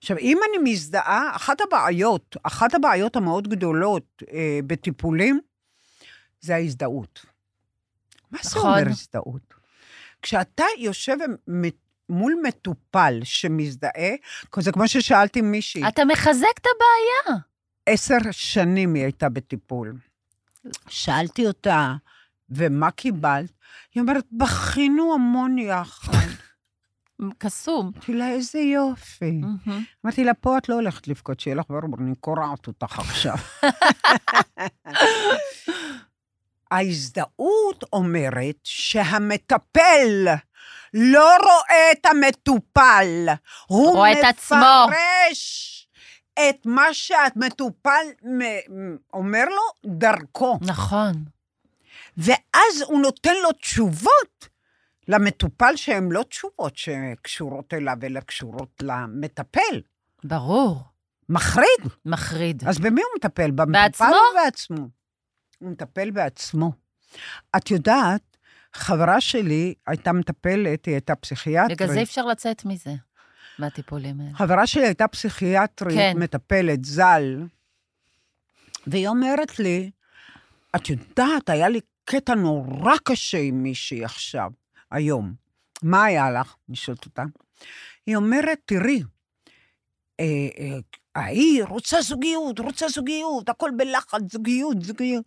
עכשיו, אם אני מזדהה, אחת הבעיות, אחת הבעיות המאוד גדולות אה, בטיפולים, זה ההזדהות. מה זה נכון. אומר הזדהות? כשאתה יושב מול מטופל שמזדהה, זה כמו ששאלתי מישהי, אתה מחזק את הבעיה. עשר שנים היא הייתה בטיפול. שאלתי אותה, ומה קיבלת? היא אומרת, בכינו המון יחד. קסום. אמרתי לה, איזה יופי. אמרתי לה, פה את לא הולכת לבכות, שיהיה לך ברור, אני קורעת אותך עכשיו. ההזדהות אומרת שהמטפל לא רואה את המטופל, הוא רואה את עצמו. מפרש את מה שהמטופל אומר לו דרכו. נכון. ואז הוא נותן לו תשובות למטופל שהן לא תשובות שקשורות אליו, אלא קשורות למטפל. ברור. מחריד. מחריד. אז במי הוא מטפל? במטופל בעצמו? או בעצמו? הוא מטפל בעצמו. את יודעת, חברה שלי הייתה מטפלת, היא הייתה פסיכיאטרית. בגלל זה אי אפשר לצאת מזה, מהטיפולים האלה. חברה שלי הייתה פסיכיאטרית, כן. מטפלת, ז"ל, והיא אומרת לי, את יודעת, היה לי קטע נורא קשה עם מישהי עכשיו, היום. מה היה לך? אני שואלת אותה. היא אומרת, תראי, אה, אה, ההיא רוצה זוגיות, רוצה זוגיות, הכל בלחץ, זוגיות, זוגיות.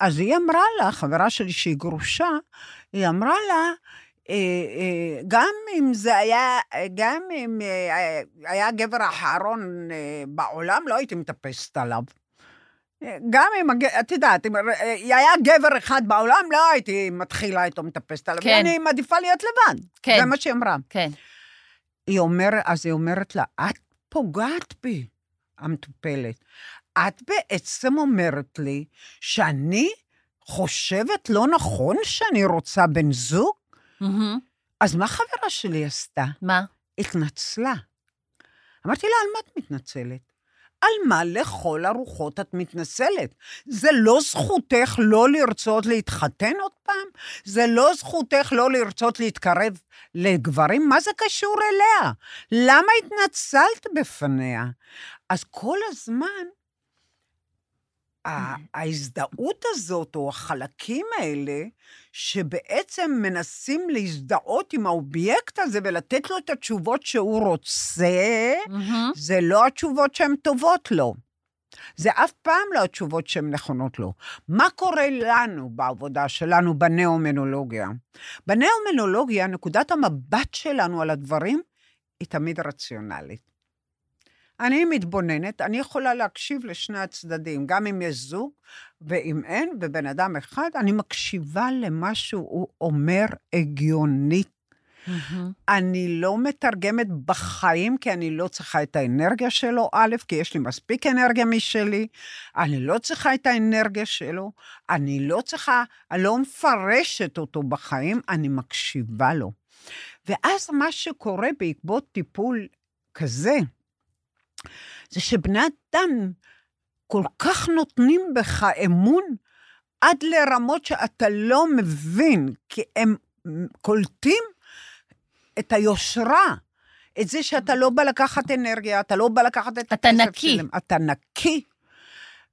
אז היא אמרה לה, חברה שלי שהיא גרושה, היא אמרה לה, אה, אה, גם אם זה היה, גם אם אה, היה הגבר האחרון בעולם, לא הייתי מטפסת עליו. גם אם, את יודעת, אם אה, היה גבר אחד בעולם, לא הייתי מתחילה איתו מטפסת עליו. כן. אני מעדיפה להיות לבד. כן. זה מה שהיא אמרה. כן. היא אומרת, אז היא אומרת לה, את פוגעת בי, המטופלת. את בעצם אומרת לי שאני חושבת לא נכון שאני רוצה בן זוג? מהמם. אז מה חברה שלי עשתה? מה? התנצלה. אמרתי לה, על מה את מתנצלת? על מה לכל הרוחות את מתנצלת? זה לא זכותך לא לרצות להתחתן עוד פעם? זה לא זכותך לא לרצות להתקרב לגברים? מה זה קשור אליה? למה התנצלת בפניה? אז כל הזמן, ההזדהות הזאת, או החלקים האלה, שבעצם מנסים להזדהות עם האובייקט הזה ולתת לו את התשובות שהוא רוצה, מהמם. זה לא התשובות שהן טובות לו. זה אף פעם לא התשובות שהן נכונות לו. מה קורה לנו בעבודה שלנו בנאומנולוגיה? בנאומנולוגיה, נקודת המבט שלנו על הדברים היא תמיד רציונלית. אני מתבוננת, אני יכולה להקשיב לשני הצדדים, גם אם יש זוג ואם אין, ובן אדם אחד, אני מקשיבה למה שהוא אומר הגיונית. אני לא מתרגמת בחיים, כי אני לא צריכה את האנרגיה שלו, א', כי יש לי מספיק אנרגיה משלי, אני לא צריכה את האנרגיה שלו, אני לא צריכה, אני לא מפרשת אותו בחיים, אני מקשיבה לו. ואז מה שקורה בעקבות טיפול כזה, זה שבני אדם כל כך נותנים בך אמון, עד לרמות שאתה לא מבין, כי הם קולטים את היושרה, את זה שאתה לא בא לקחת אנרגיה, אתה לא בא לקחת את אתה הכסף נקי. שלהם, אתה נקי.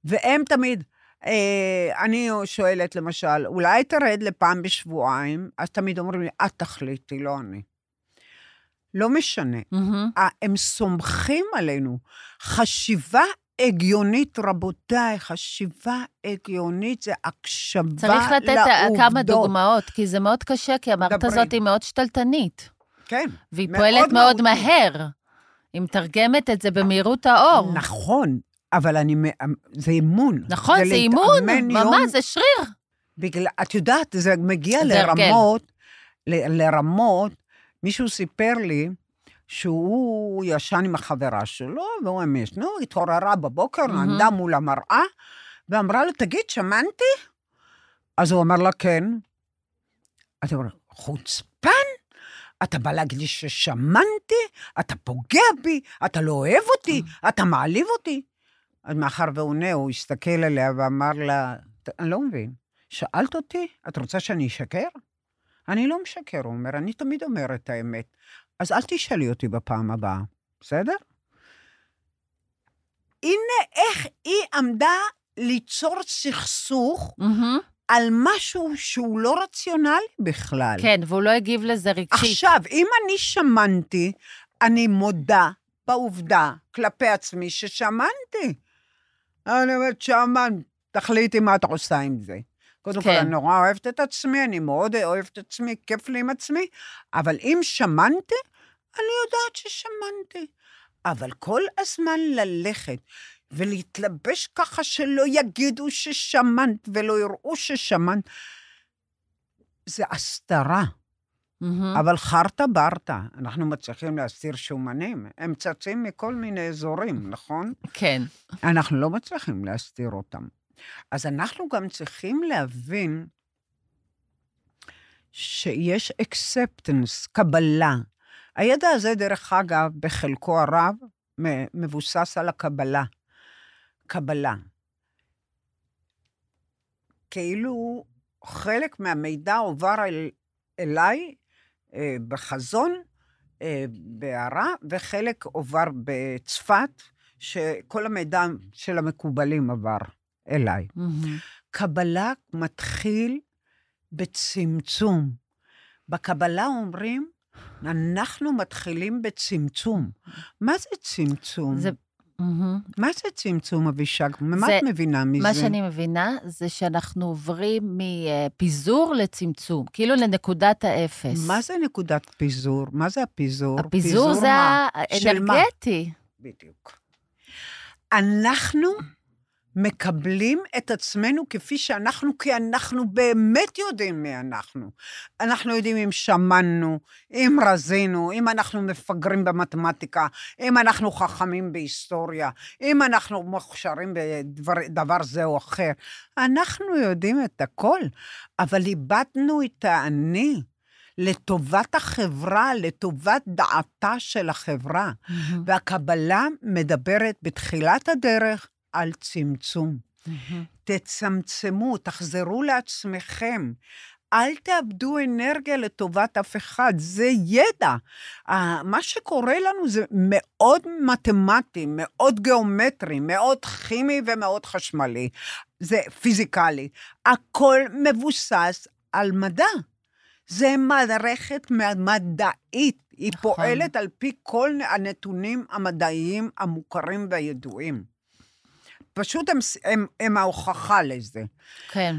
והם תמיד, אה, אני שואלת למשל, אולי תרד לפעם בשבועיים, אז תמיד אומרים לי, את תחליטי, לא אני. לא משנה. אה, הם סומכים עלינו. חשיבה הגיונית, רבותיי, חשיבה הגיונית זה הקשבה צריך לתת לעובדות. כמה דוגמאות, כי זה מאוד קשה, כי המערכת. הזאת היא מאוד שתלטנית, כן. והיא מאוד פועלת מאוד מהותית. מהר. היא מתרגמת את זה במהירות האור. נכון, אבל אני, מ- זה אימון. נכון, זה אימון, להתאמן יום- ממש, זה שריר. בגלל, את יודעת, זה מגיע זה. לרמות, ל- לרמות, מישהו סיפר לי שהוא ישן עם החברה שלו, והוא אמש, נו, התעוררה בבוקר, מהמם. עמדה מול המראה, ואמרה לו, תגיד, שמנתי? אז הוא אמר לה, כן. אז הוא אמר, חוצפן? אתה בא להגיד לי ששמנתי? אתה פוגע בי? אתה לא אוהב אותי? אתה מעליב אותי? אז מאחר והוא עונה, הוא הסתכל עליה ואמר לה, "ת- אני לא מבין, שאלת אותי, את רוצה שאני אשקר? אני לא משקר, הוא אומר, אני תמיד אומר את האמת. אז אל תשאלי אותי בפעם הבאה, בסדר? הנה איך היא עמדה ליצור סכסוך מהמם. על משהו שהוא לא רציונלי בכלל. כן, והוא לא הגיב לזה רגשית. עכשיו, אם אני שמנתי, אני מודה בעובדה כלפי עצמי ששמנתי. אני אומרת, שמן, תחליטי מה את עושה עם זה. קודם כל, כן. אני נורא אוהבת את עצמי, אני מאוד אוהבת את עצמי, כיף לי עם עצמי, אבל אם שמנתי, אני יודעת ששמנתי. אבל כל הזמן ללכת ולהתלבש ככה שלא יגידו ששמנת ולא יראו ששמנת, זה הסתרה. מהמם. אבל חרטה ברטה, אנחנו מצליחים להסתיר שומנים. הם צצים מכל מיני אזורים, נכון? כן. אנחנו לא מצליחים להסתיר אותם. אז אנחנו גם צריכים להבין שיש acceptance, קבלה. הידע הזה, דרך אגב, בחלקו הרב, מבוסס על הקבלה. קבלה. כאילו חלק מהמידע עובר אל, אליי אה, בחזון, אה, בהערה, וחלק עובר בצפת, שכל המידע של המקובלים עבר אליי. מהמם. קבלה מתחיל בצמצום. בקבלה אומרים, אנחנו מתחילים בצמצום. מה זה צמצום? זה... מהמם. מה זה צמצום, אבישג? מה זה- את מבינה מזה? מה שאני מבינה זה שאנחנו עוברים מפיזור לצמצום, כאילו לנקודת האפס. מה זה נקודת פיזור? מה זה הפיזור? הפיזור זה? האנרגטי. בדיוק. אנחנו מקבלים את עצמנו כפי שאנחנו, כי אנחנו באמת יודעים מי אנחנו. אנחנו יודעים אם שמענו, אם רזינו, אם אנחנו מפגרים במתמטיקה, אם אנחנו חכמים בהיסטוריה, אם אנחנו מוכשרים בדבר זה או אחר. אנחנו יודעים את הכל, אבל איבדנו את האני. לטובת החברה, לטובת דעתה של החברה. מהמם. והקבלה מדברת בתחילת הדרך על צמצום. מהמם. תצמצמו, תחזרו לעצמכם. אל תאבדו אנרגיה לטובת אף אחד, זה ידע. מה שקורה לנו זה מאוד מתמטי, מאוד גיאומטרי, מאוד כימי ומאוד חשמלי. זה פיזיקלי. הכל מבוסס על מדע. זה מערכת מדעית, היא נכון. פועלת על פי כל הנתונים המדעיים המוכרים והידועים. פשוט הם, הם, הם ההוכחה לזה. כן.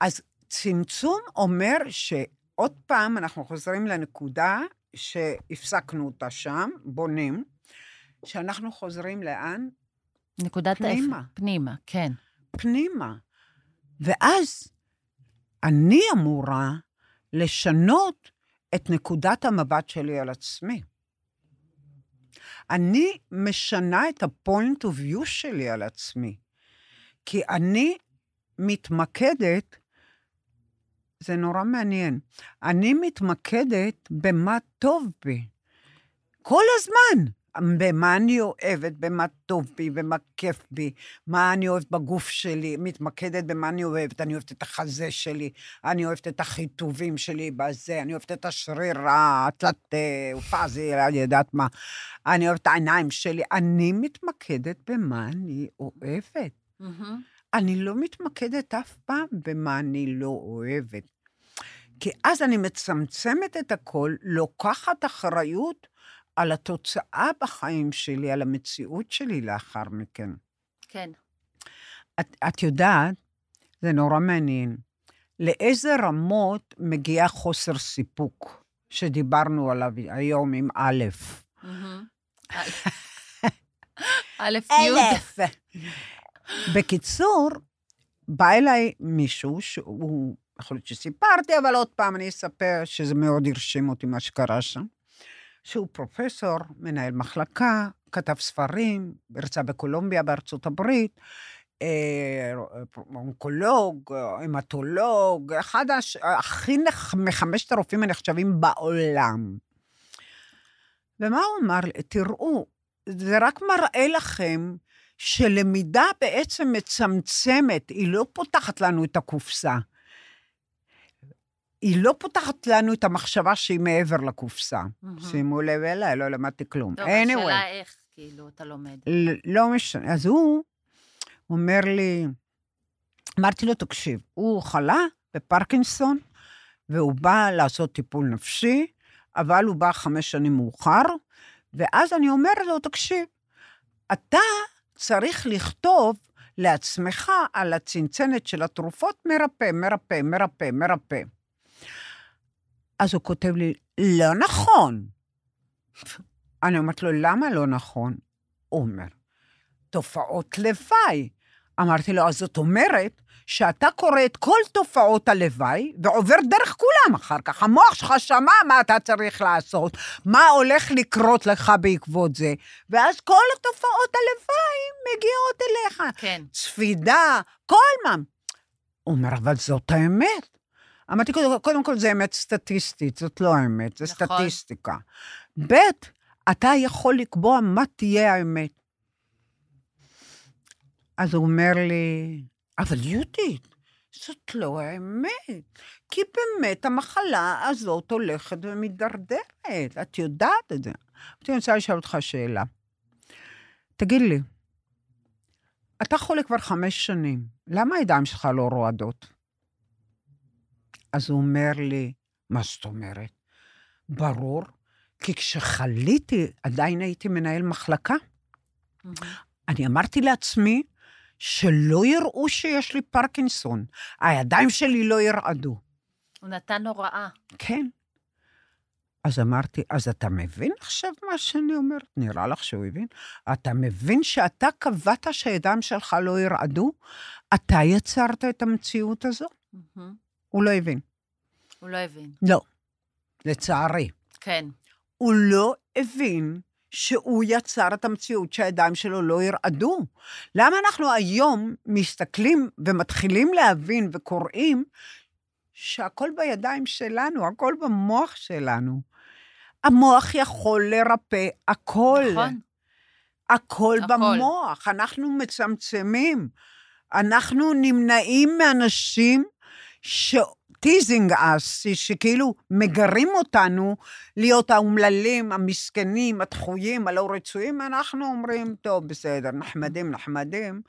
אז צמצום אומר שעוד פעם אנחנו חוזרים לנקודה שהפסקנו אותה שם, בונים, שאנחנו חוזרים לאן? נקודת פנימה. האפס. פנימה, כן. פנימה. ואז אני אמורה לשנות את נקודת המבט שלי על עצמי. אני משנה את ה-point of view שלי על עצמי. כי אני מתמקדת, זה נורא מעניין, אני מתמקדת במה טוב בי. כל הזמן. במה אני אוהבת, במה טוב בי, במה כיף בי, מה אני אוהבת בגוף שלי, מתמקדת במה אני אוהבת. אני אוהבת את החזה שלי, אני אוהבת את החיטובים שלי בזה, אני אוהבת את השריר התלת פאזי, אני יודעת מה. אני אוהבת את העיניים שלי. אני מתמקדת במה אני אוהבת. אני לא מתמקדת אף פעם במה אני לא אוהבת. כי אז אני מצמצמת את הכל, לוקחת אחריות על התוצאה בחיים שלי, על המציאות שלי לאחר מכן. כן. את, את יודעת, זה נורא מעניין, לאיזה רמות מגיע חוסר סיפוק, שדיברנו עליו היום עם א'. מהמם. א', י'. בקיצור, בא אליי מישהו שהוא, יכול להיות שסיפרתי, אבל עוד פעם אני אספר שזה מאוד הרשים אותי מה שקרה שם. שהוא פרופסור, מנהל מחלקה, כתב ספרים, הרצה בקולומביה בארצות הברית, אה, אונקולוג, המטולוג, אחד הש... הכי נח... מחמשת הרופאים הנחשבים בעולם. ומה הוא אמר? תראו, זה רק מראה לכם שלמידה בעצם מצמצמת, היא לא פותחת לנו את הקופסה. היא לא פותחת לנו את המחשבה שהיא מעבר לקופסה. מהמם. שימו לב אליי, לא למדתי כלום. טוב, anyway, השאלה איך, כאילו, אתה לומד. לא משנה. אז הוא אומר לי, אמרתי לו, תקשיב, הוא חלה בפרקינסון, והוא בא לעשות טיפול נפשי, אבל הוא בא חמש שנים מאוחר, ואז אני אומרת לו, תקשיב, אתה צריך לכתוב לעצמך על הצנצנת של התרופות מרפא, מרפא, מרפא, מרפא. אז הוא כותב לי, לא נכון. אני אומרת לו, למה לא נכון? הוא אומר, תופעות לוואי. אמרתי לו, אז זאת אומרת שאתה קורא את כל תופעות הלוואי ועובר דרך כולם אחר כך. המוח שלך שמע מה אתה צריך לעשות, מה הולך לקרות לך בעקבות זה, ואז כל התופעות הלוואי מגיעות אליך. כן. צפידה, כל מה. הוא אומר, אבל זאת האמת. אמרתי, קודם, כל, זה אמת סטטיסטית, זאת לא האמת, זה נכון. סטטיסטיקה. ב', אתה יכול לקבוע מה תהיה האמת. אז הוא אומר לי, אבל יהודית, זאת לא האמת, כי באמת המחלה הזאת הולכת ומידרדרת, את יודעת את זה. אני רוצה לשאול אותך שאלה. תגיד לי, אתה חולה כבר חמש שנים, למה הידיים שלך לא רועדות? אז הוא אומר לי, מה זאת אומרת? ברור, כי כשחליתי, עדיין הייתי מנהל מחלקה. אני אמרתי לעצמי שלא יראו שיש לי פרקינסון, הידיים שלי לא ירעדו. הוא נתן הוראה. כן. אז אמרתי, אז אתה מבין עכשיו מה שאני אומרת? נראה לך שהוא הבין? אתה מבין שאתה קבעת שהידיים שלך לא ירעדו? אתה יצרת את המציאות הזו? מהמם. הוא לא הבין. הוא לא הבין. לא. לצערי. כן. הוא לא הבין שהוא יצר את המציאות שהידיים שלו לא ירעדו. למה אנחנו היום מסתכלים ומתחילים להבין וקוראים שהכל בידיים שלנו, הכל במוח שלנו. המוח יכול לרפא הכל. נכון. הכל הכל. במוח, אנחנו מצמצמים. אנחנו נמנעים מאנשים ש... teasing us, שכאילו מגרים אותנו להיות האומללים, המסכנים, הדחויים, הלא רצויים, אנחנו אומרים, טוב, בסדר, נחמדים, נחמדים,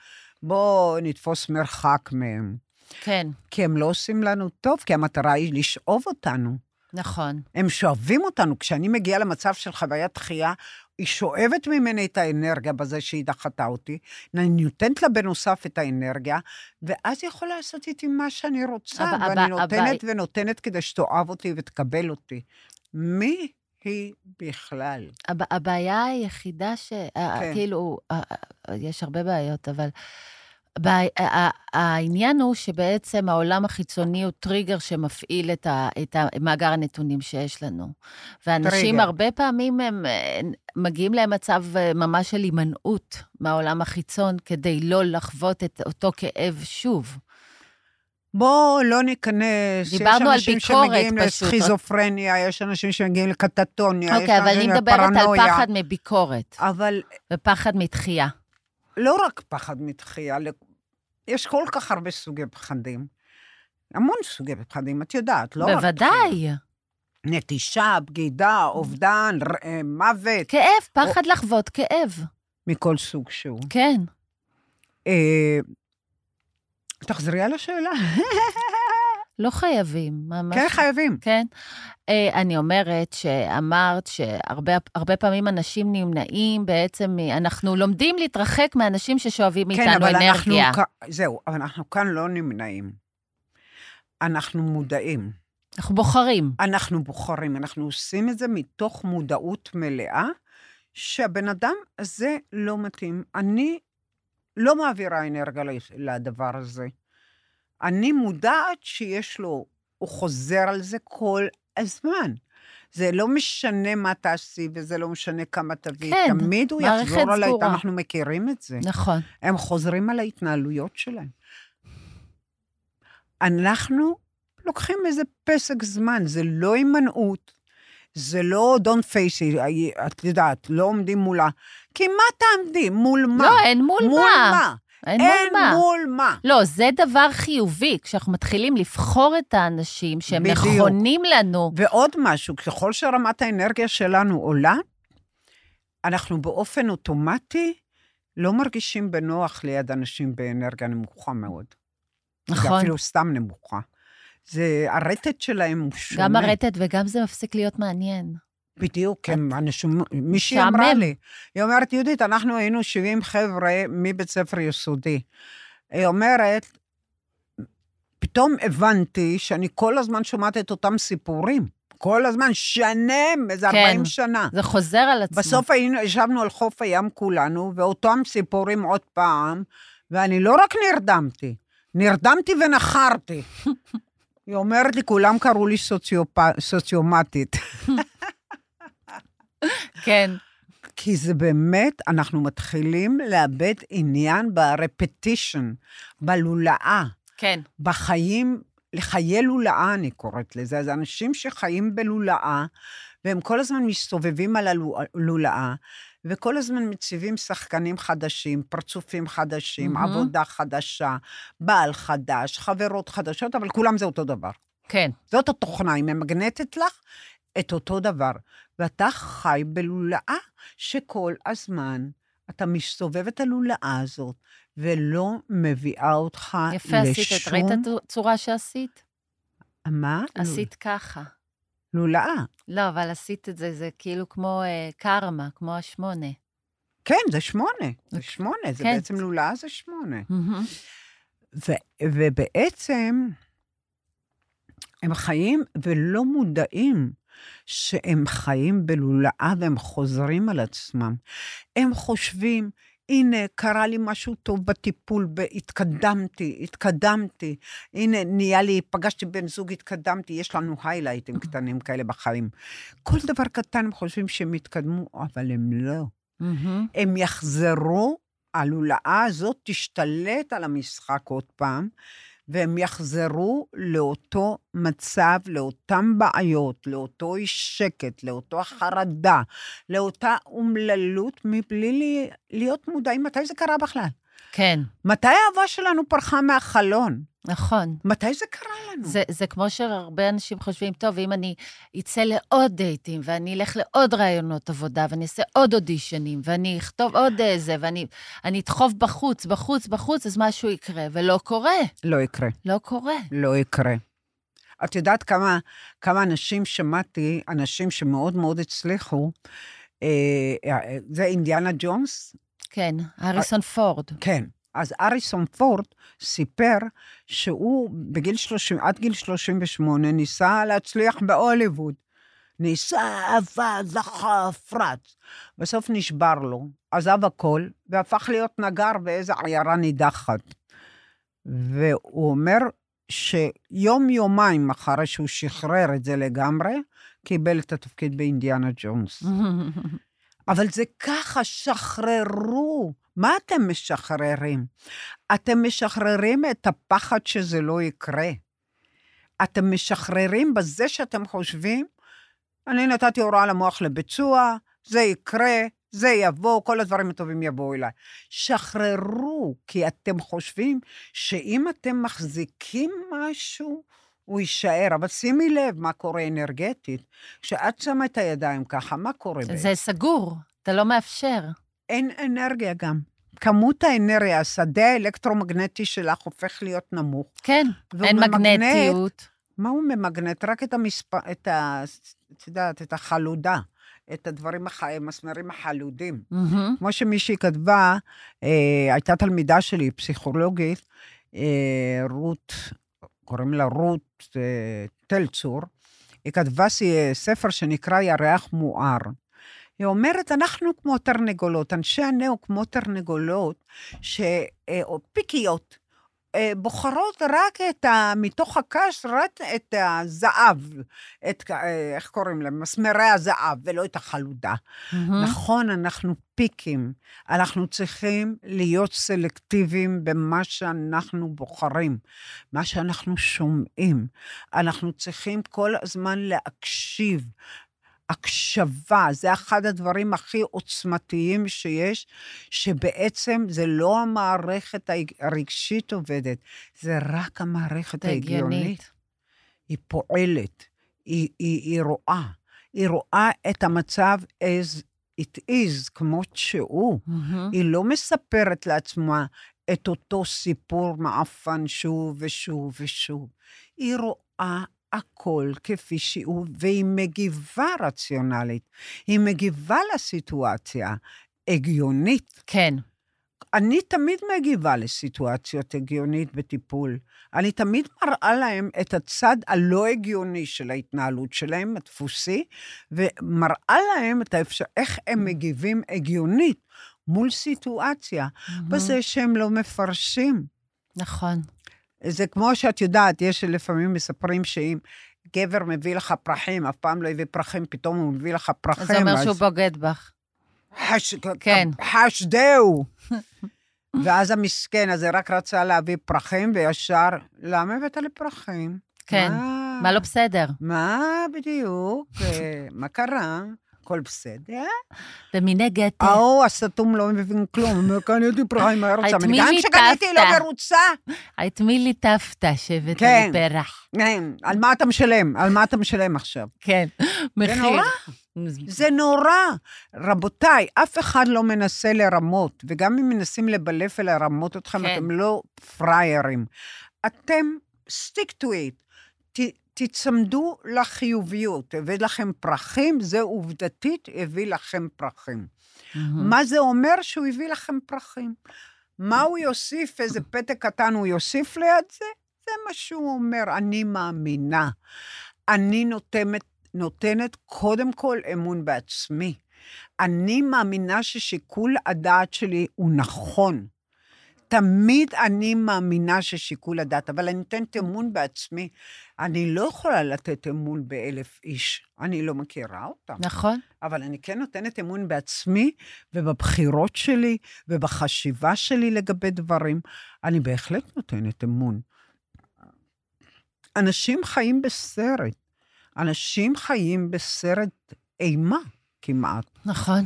בואו נתפוס מרחק מהם. כן, כי הם לא עושים לנו טוב, כי המטרה היא לשאוב אותנו. נכון. הם שואבים אותנו. כשאני מגיעה למצב של חוויית דחייה, היא שואבת ממני את האנרגיה בזה שהיא דחתה אותי, אני נותנת לה בנוסף את האנרגיה, ואז היא יכולה לעשות איתי מה שאני רוצה, אבל- ואני אבל- נותנת ונותנת כדי שתאהב אותי ותקבל אותי. מי היא בכלל? הב- הבעיה היחידה ש... כן. כאילו, יש הרבה בעיות, אבל העניין הוא שבעצם העולם החיצוני הוא טריגר שמפעיל את, ה, את מאגר הנתונים שיש לנו. ואנשים טריגר. הרבה פעמים הם אה, מגיעים למצב אה, ממש של הימנעות מהעולם החיצון כדי לא לחוות את אותו כאב שוב. בואו לא ניכנס. יש אנשים שמגיעים פשוט. לסכיזופרניה, יש אנשים שמגיעים לקטטוניה, יש אוקיי, אבל אני אנשים מדברת על לפרנויה. פחד מביקורת אבל ופחד מתחייה. לא רק פחד מתחייה, יש כל כך הרבה סוגי פחדים. המון סוגי פחדים, את יודעת, לא רק... בוודאי. נטישה, בגידה, אובדן, ר- אה, מוות, כאב, פחד לחוות כאב. מכל סוג שהוא. כן. אה, תחזרי על השאלה. לא חייבים, ממש. כן, חייבים. כן. אה, אני אומרת שאמרת שהרבה הרבה פעמים אנשים נמנעים בעצם, אנחנו לומדים להתרחק מאנשים ששואבים כן, מאיתנו אבל אנחנו... אנרגיה. כ- זהו, אבל אנחנו כאן לא נמנעים. אנחנו מודעים. אנחנו בוחרים. אנחנו בוחרים, אנחנו עושים את זה מתוך מודעות מלאה, שהבן אדם הזה לא מתאים. אני לא מעבירה אנרגיה לדבר הזה. אני מודעת שיש לו, הוא חוזר על זה כל הזמן. זה לא משנה מה תעשי, וזה לא משנה כמה תביאי. כן, תמיד הוא יחזור על סגורה. ההת... אנחנו מכירים את זה. נכון. הם חוזרים על ההתנהלויות שלהם. אנחנו לוקחים איזה פסק זמן, זה לא הימנעות, זה לא don't face it, את יודעת, לא עומדים מולה. כי מה תעמדי? מול מה? לא, אין מול מול מה. מה? אין מול אין מה. מול מה. לא, זה דבר חיובי, כשאנחנו מתחילים לבחור את האנשים שהם בדיוק. נכונים לנו. ועוד משהו, ככל שרמת האנרגיה שלנו עולה, אנחנו באופן אוטומטי לא מרגישים בנוח ליד אנשים באנרגיה נמוכה מאוד. נכון. אפילו סתם נמוכה. זה, הרטט שלהם הוא שונה. גם הרטט וגם זה מפסיק להיות מעניין. בדיוק, הם אנשים, מישהי אמרה. לי, היא אומרת, יהודית, אנחנו היינו 70 חבר'ה מבית ספר יסודי. היא אומרת, פתאום הבנתי שאני כל הזמן שומעת את אותם סיפורים. כל הזמן, שנים, איזה כן. 40 שנה. זה חוזר על עצמו. בסוף היינו, ישבנו על חוף הים כולנו, ואותם סיפורים עוד פעם, ואני לא רק נרדמתי, נרדמתי ונחרתי. היא אומרת לי, כולם קראו לי סוציופ... סוציומטית. כן. כי זה באמת, אנחנו מתחילים לאבד עניין ברפטישן, בלולאה, כן. בחיים, לחיי לולאה אני קוראת לזה. זה אנשים שחיים בלולאה, והם כל הזמן מסתובבים על הלולאה, וכל הזמן מציבים שחקנים חדשים, פרצופים חדשים, מהמם. עבודה חדשה, בעל חדש, חברות חדשות, אבל כולם זה אותו דבר. כן. זאת התוכנה, היא ממגנטת לך את אותו דבר. ואתה חי בלולאה שכל הזמן אתה מסתובב את הלולאה הזאת, ולא מביאה אותך יפה לשום... עשית, את ראית את הצורה שעשית? מה? עשית ככה. לולאה. לא, אבל עשית את זה, זה כאילו כמו אה, קרמה, כמו השמונה. כן, זה שמונה. זה שמונה, זה כן. בעצם לולאה זה שמונה. ו- ובעצם הם חיים ולא מודעים שהם חיים בלולאה והם חוזרים על עצמם. הם חושבים, הנה, קרה לי משהו טוב בטיפול, התקדמתי, התקדמתי. הנה, נהיה לי, פגשתי בן זוג, התקדמתי, יש לנו היילייטים קטנים כאלה בחיים. כל דבר קטן הם חושבים שהם התקדמו, אבל הם לא. מהמם. הם יחזרו, הלולאה הזאת תשתלט על המשחק עוד פעם, והם יחזרו לאותו מצב, לאותן בעיות, לאותו אי שקט, לאותו חרדה, לאותה אומללות, מבלי לי- להיות מודעים מתי זה קרה בכלל. כן, מתי האהבה שלנו פרחה מהחלון? נכון. מתי זה קרה לנו? זה, זה כמו שהרבה אנשים חושבים, טוב, אם אני אצא לעוד דייטים, ואני אלך לעוד ראיונות עבודה, ואני אעשה עוד אודישנים, ואני אכתוב עוד איזה, ואני אני אדחוף בחוץ, בחוץ, בחוץ, אז משהו יקרה, ולא קורה. לא יקרה. לא קורה. לא יקרה. את יודעת כמה, כמה אנשים שמעתי, אנשים שמאוד מאוד הצליחו, אה, אה, זה אינדיאנה ג'ונס? כן, הריסון פורד. כן. אז אריסון פורד סיפר שהוא בגיל 30, עד גיל 38 ניסה להצליח בהוליווד. ניסה, עבד, דחף, רץ. בסוף נשבר לו, עזב הכל, והפך להיות נגר באיזה עיירה נידחת. והוא אומר שיום-יומיים אחרי שהוא שחרר את זה לגמרי, קיבל את התפקיד באינדיאנה ג'ונס. אבל זה ככה, שחררו. מה אתם משחררים? אתם משחררים את הפחד שזה לא יקרה. אתם משחררים בזה שאתם חושבים, אני נתתי הוראה למוח לביצוע, זה יקרה, זה יבוא, כל הדברים הטובים יבואו אליי. שחררו, כי אתם חושבים שאם אתם מחזיקים משהו, הוא יישאר. אבל שימי לב מה קורה אנרגטית. כשאת שמה את הידיים ככה, מה קורה בעצם? זה סגור, אתה לא מאפשר. אין אנרגיה גם. כמות האנרגיה, השדה האלקטרומגנטי שלך הופך להיות נמוך. כן, אין ממגנט. מגנטיות. מה הוא ממגנט? רק את המספר, את ה... את יודעת, את החלודה, את הדברים, הח... המסמרים החלודים. מהמם. כמו שמישהי כתבה, אה, הייתה תלמידה שלי, פסיכולוגית, אה, רות, קוראים לה רות אה, תלצור, היא כתבה ספר שנקרא ירח מואר. היא אומרת, אנחנו כמו תרנגולות, אנשי הנאו כמו תרנגולות, ש... או פיקיות, אה, בוחרות רק את ה... מתוך הקש, רק את הזהב, את, אה, איך קוראים להם? מסמרי הזהב, ולא את החלודה. מהמם. נכון, אנחנו פיקים. אנחנו צריכים להיות סלקטיביים במה שאנחנו בוחרים, מה שאנחנו שומעים. אנחנו צריכים כל הזמן להקשיב. הקשבה, זה אחד הדברים הכי עוצמתיים שיש, שבעצם זה לא המערכת הרגשית עובדת, זה רק המערכת ההגיונית. היא פועלת, היא, היא, היא רואה, היא רואה את המצב as it is, כמות שהוא. מהמם. היא לא מספרת לעצמה את אותו סיפור מעפן שוב ושוב ושוב. היא רואה הכל כפי שהוא, והיא מגיבה רציונלית. היא מגיבה לסיטואציה הגיונית. כן. אני תמיד מגיבה לסיטואציות הגיונית בטיפול. אני תמיד מראה להם את הצד הלא הגיוני של ההתנהלות שלהם, הדפוסי, ומראה להם את האפשר... איך הם מגיבים הגיונית מול סיטואציה, מהמם. בזה שהם לא מפרשים. נכון. זה כמו שאת יודעת, יש לפעמים מספרים שאם גבר מביא לך פרחים, אף פעם לא הביא פרחים, פתאום הוא מביא לך פרחים. זה אומר אז- שהוא בוגד בך. חש... כן. חשדהו. ואז המסכן הזה רק רצה להביא פרחים, וישר, למה הבאת לי פרחים? כן. מה, מה לא בסדר? מה בדיוק? אה, מה קרה? הכל בסדר? ומנגד, ההוא הסתום לא מבין כלום, אומר, קניתי פרחים, מה רוצה? את מי גם שקניתי ליטפת? לא מרוצה. את מי ליטפת שהבאת כן. לי פרח? כן, על מה אתה משלם? על מה אתה משלם עכשיו? כן. מחיר. נורא. זה נורא. רבותיי, אף אחד לא מנסה לרמות, וגם אם מנסים לבלף ולרמות אתכם, כן. אתם לא פראיירים. אתם, stick to it. ת, תצמדו לחיוביות. הביא לכם פרחים, זה עובדתית הביא לכם פרחים. מהמם. מה זה אומר? שהוא הביא לכם פרחים. מה הוא יוסיף, איזה פתק קטן הוא יוסיף ליד זה? זה מה שהוא אומר, אני מאמינה. אני נותנת, נותנת קודם כל אמון בעצמי. אני מאמינה ששיקול הדעת שלי הוא נכון. תמיד אני מאמינה ששיקול הדעת, אבל אני נותנת אמון בעצמי. אני לא יכולה לתת אמון באלף איש, אני לא מכירה אותם. נכון. אבל אני כן נותנת אמון בעצמי ובבחירות שלי ובחשיבה שלי לגבי דברים. אני בהחלט נותנת אמון. אנשים חיים בסרט. אנשים חיים בסרט אימה כמעט. נכון.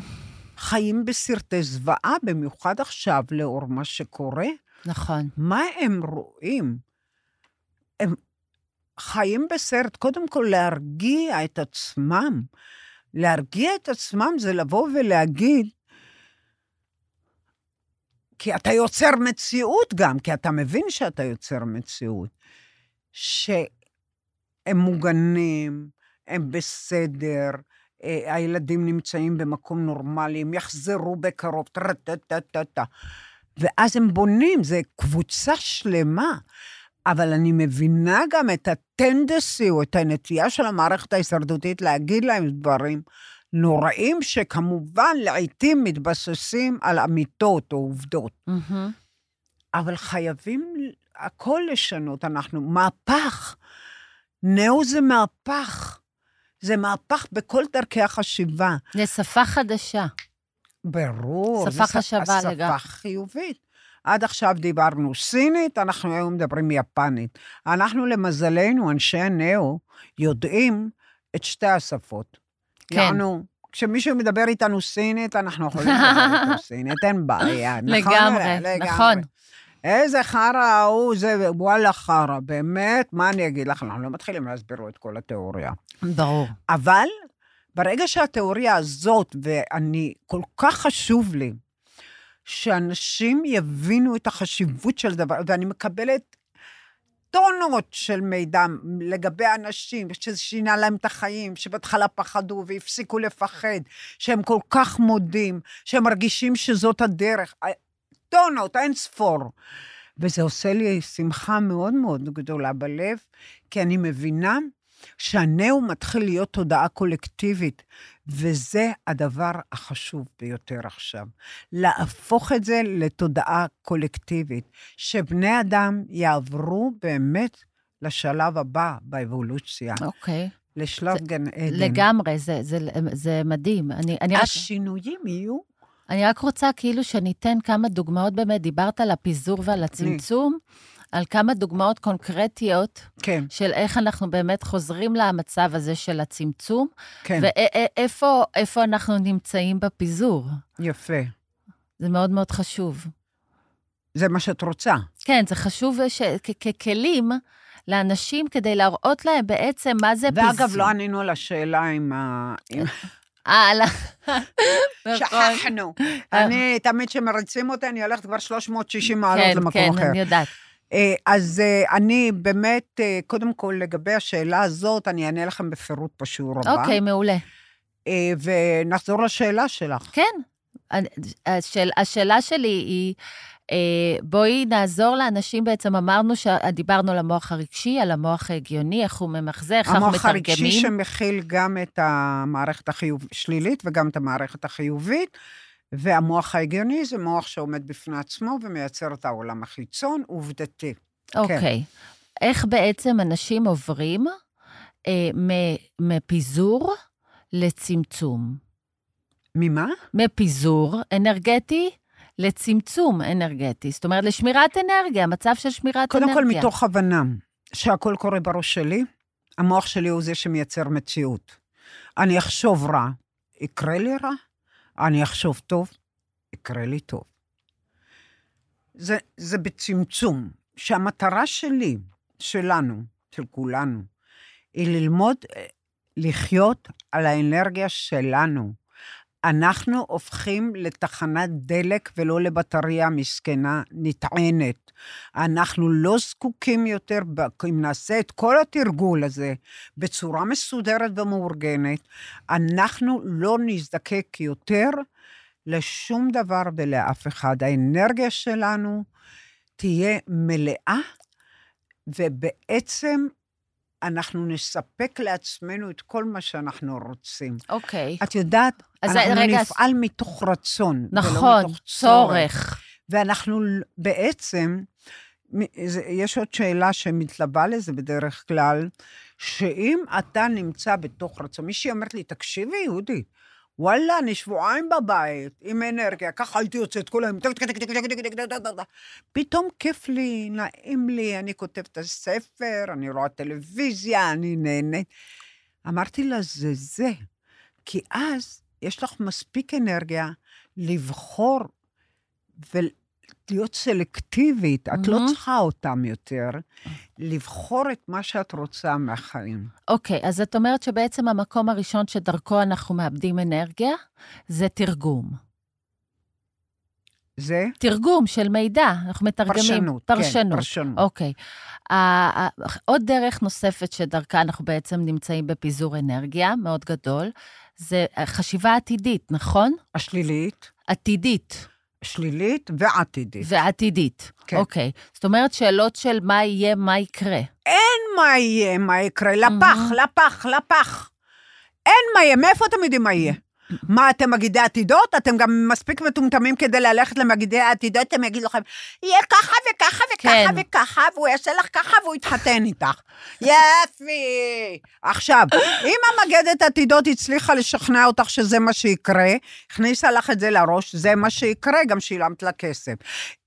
חיים בסרטי זוועה, במיוחד עכשיו, לאור מה שקורה. נכון. מה הם רואים? הם חיים בסרט, קודם כל להרגיע את עצמם. להרגיע את עצמם זה לבוא ולהגיד, כי אתה יוצר מציאות גם, כי אתה מבין שאתה יוצר מציאות, שהם מוגנים, הם בסדר, הילדים נמצאים במקום נורמלי, הם יחזרו בקרוב, טה-טה-טה-טה. ואז הם בונים, זה קבוצה שלמה. אבל אני מבינה גם את הטנדסי, או את הנטייה של המערכת ההישרדותית להגיד להם דברים נוראים, שכמובן לעיתים מתבססים על אמיתות או עובדות. מהמם. אבל חייבים, הכל לשנות, אנחנו מהפך. נאו זה מהפך. זה מהפך בכל דרכי החשיבה. זה שפה חדשה. ברור. שפה חשבה שפה לגמרי. חיובית. עד עכשיו דיברנו סינית, אנחנו היום מדברים יפנית. אנחנו, למזלנו, אנשי הנאו, יודעים את שתי השפות. כן. יענו, כשמישהו מדבר איתנו סינית, אנחנו יכולים לדבר איתו סינית, אין בעיה. נכון? לגמרי, נכון. איזה חרא ההוא, זה וואלה חרא, באמת, מה אני אגיד לך? אנחנו לא מתחילים להסביר את כל התיאוריה. ברור. אבל ברגע שהתיאוריה הזאת, ואני, כל כך חשוב לי, שאנשים יבינו את החשיבות של דבר, ואני מקבלת טונות של מידע לגבי אנשים, שזה שינה להם את החיים, שבהתחלה פחדו והפסיקו לפחד, שהם כל כך מודים, שהם מרגישים שזאת הדרך. טונות, אין ספור. וזה עושה לי שמחה מאוד מאוד גדולה בלב, כי אני מבינה שהנאו מתחיל להיות תודעה קולקטיבית, וזה הדבר החשוב ביותר עכשיו. להפוך את זה לתודעה קולקטיבית, שבני אדם יעברו באמת לשלב הבא באבולוציה, אוקיי. לשלב זה- גן עדן. לגמרי, זה, זה, זה מדהים. אני, אני, רק, השינויים יהיו אני רק רוצה כאילו שניתן כמה דוגמאות באמת, דיברת על הפיזור ועל הצמצום, על כמה דוגמאות קונקרטיות כן, של איך אנחנו באמת חוזרים למצב הזה של הצמצום, כן, ואיפה איפה אנחנו נמצאים בפיזור. יפה. זה מאוד מאוד חשוב. זה מה שאת רוצה. כן, זה חשוב ש- כ- ככלים לאנשים כדי להראות להם בעצם מה זה פיזור. ואגב, לא ענינו על השאלה עם ה... אה, ה- נכון. שכחנו. אני, תמיד כשמריצים אותי, אני הולכת כבר 360 מעלות כן, למקום כן, אחר. אני יודעת. אה, אז אה, אני באמת, אה, קודם כל, לגבי השאלה הזאת, אני אענה לכם בפירוט בשיעור הבא. אוקיי, מעולה. ונחזור לשאלה שלך. כן. השאל, השאלה שלי היא, בואי נעזור לאנשים, בעצם אמרנו שדיברנו על המוח הרגשי, על המוח ההגיוני, איך הוא ממחזר, איך אנחנו המוח הרגשי מתרגמים. שמכיל גם את המערכת השלילית וגם את המערכת החיובית, והמוח ההגיוני זה מוח שעומד בפני עצמו ומייצר את העולם החיצון, עובדתי. אוקיי. איך בעצם אנשים עוברים אה, מפיזור לצמצום? ממה? מפיזור אנרגטי לצמצום אנרגטי. זאת אומרת, לשמירת אנרגיה, מצב של שמירת קודם אנרגיה. כל, מתוך הבנה שהכל קורה בראש שלי, המוח שלי הוא זה שמייצר מציאות. אני אחשוב רע, יקרה לי רע, אני אחשוב טוב, יקרה לי טוב. זה, זה בצמצום, שהמטרה שלי, שלנו, של כולנו, היא ללמוד אה, לחיות על האנרגיה שלנו. אנחנו הופכים לתחנת דלק ולא לבטריה מסכנה נטענת. אנחנו לא זקוקים יותר, אם נעשה את כל התרגול הזה בצורה מסודרת ומאורגנת, אנחנו לא נזדקק יותר לשום דבר ולאף אחד. האנרגיה שלנו תהיה מלאה, ובעצם אנחנו נספק לעצמנו את כל מה שאנחנו רוצים. אוקיי. את יודעת, אנחנו רגע, נפעל מתוך רצון, נכון, ולא מתוך צורך. צורך. ואנחנו בעצם, יש עוד שאלה שמתלווה לזה בדרך כלל, שאם אתה נמצא בתוך רצון, מישהי אומרת לי, תקשיבי, יהודית, וואלה, אני שבועיים בבית, עם אנרגיה, ככה הייתי יוצאת כל היום, פתאום כיף לי, נעים לי, אני כותבת את הספר, אני רואה טלוויזיה, אני נהנית. אמרתי לה, זה זה, כי אז יש לך מספיק אנרגיה לבחור ולהיות סלקטיבית, את לא מהמם. צריכה אותם יותר, לבחור את מה שאת רוצה מהחיים. אוקיי, אז את אומרת שבעצם המקום הראשון שדרכו אנחנו מאבדים אנרגיה, זה תרגום. זה תרגום של מידע, אנחנו מתרגמים. פרשנות. פרשנות. כן, פרשנות. אוקיי. ה- עוד דרך נוספת שדרכה אנחנו בעצם נמצאים בפיזור אנרגיה מאוד גדול, זה חשיבה עתידית, נכון? השלילית, עתידית שלילית ועתידית. ועתידית. כן. אוקיי. זאת אומרת, שאלות של מה יהיה, מה יקרה. אין מה יהיה, מה יקרה, לפח. לפח, לפח. אין מה יהיה, מאיפה אתם יודעים מה יהיה? מה, אתם מגידי עתידות? אתם גם מספיק מטומטמים כדי ללכת למגידי העתידות, הם יגידו לכם, יהיה ככה וככה וככה כן. וככה, והוא יעשה לך ככה והוא יתחתן איתך. יפי. עכשיו, אם המגדת עתידות הצליחה לשכנע אותך שזה מה שיקרה, הכניסה לך את זה לראש, זה מה שיקרה, גם שילמת לה כסף.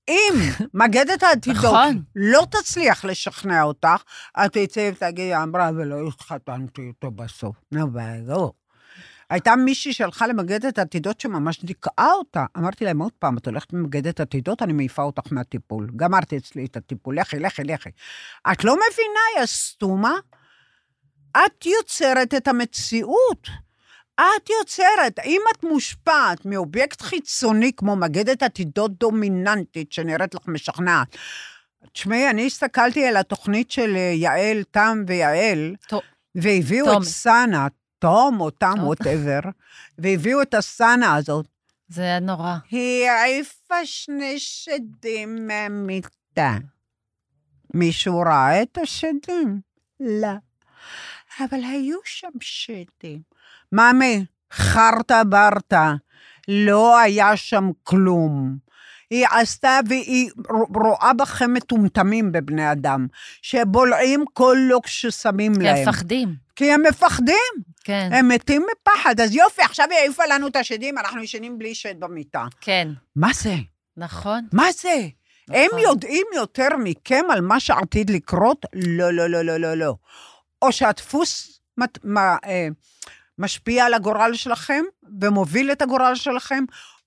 אם מגדת העתידות נכון. לא תצליח לשכנע אותך, את תצאי ותגידי, אמרה, ולא התחתנתי איתו בסוף. נו, ברור. הייתה מישהי שהלכה למגדת עתידות שממש דיכאה אותה. אמרתי להם, עוד פעם, את הולכת למגדת עתידות, אני מעיפה אותך מהטיפול. גמרתי אצלי את הטיפול, לכי, לכי, לכי. את לא מבינה, יא סתומה? את יוצרת את המציאות. את יוצרת. אם את מושפעת מאובייקט חיצוני כמו מגדת עתידות דומיננטית שנראית לך משכנעת, תשמעי, אני הסתכלתי על התוכנית של אה, יעל, תם ויעל, טוב, והביאו תום. את סאנה, תום או תם. ווטאבר, והביאו את הסאנה הזאת. זה היה נורא. היא העיפה שני שדים מהמיטה. מישהו ראה את השדים? לא. אבל היו שם שדים. ממי, חרטה ברטה, לא היה שם כלום. היא עשתה והיא רואה בכם מטומטמים בבני אדם, שבולעים כל לוק ששמים כי להם. הם מפחדים. כי הם מפחדים, כן, הם מתים מפחד. אז יופי, עכשיו היא העיפה לנו את השדים, אנחנו ישנים בלי שד במיטה. כן. מה זה? נכון. מה זה? הם נכון. יודעים יותר מכם על מה שעתיד לקרות? לא, לא, לא, לא, לא, לא. או שהדפוס מת, מה, אה, משפיע על הגורל שלכם ומוביל את הגורל שלכם,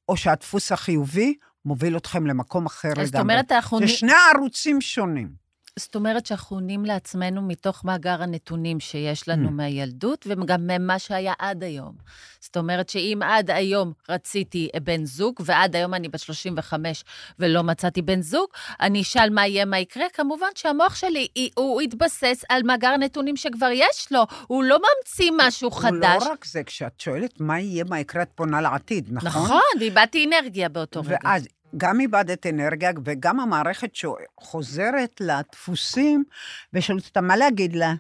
או שהדפוס החיובי מוביל אתכם למקום אחר לגמרי. זאת אומרת, אנחנו... זה שני ערוצים שונים. זאת אומרת שאנחנו עונים לעצמנו מתוך מאגר הנתונים שיש לנו Mm. מהילדות, וגם ממה שהיה עד היום. זאת אומרת שאם עד היום רציתי בן זוג, ועד היום אני בת 35 ולא מצאתי בן זוג, אני אשאל מה יהיה, מה יקרה. כמובן שהמוח שלי, הוא התבסס על מאגר הנתונים שכבר יש לו, הוא לא ממציא משהו הוא חדש. לא רק זה, כשאת שואלת מה יהיה, מה יקרה, את פונה לעתיד, נכון? נכון, ואיבדתי אנרגיה באותו רגע. ואז גם איבדת אנרגיה, וגם המערכת שחוזרת לדפוסים, ושואלת אותה, מה להגיד לה?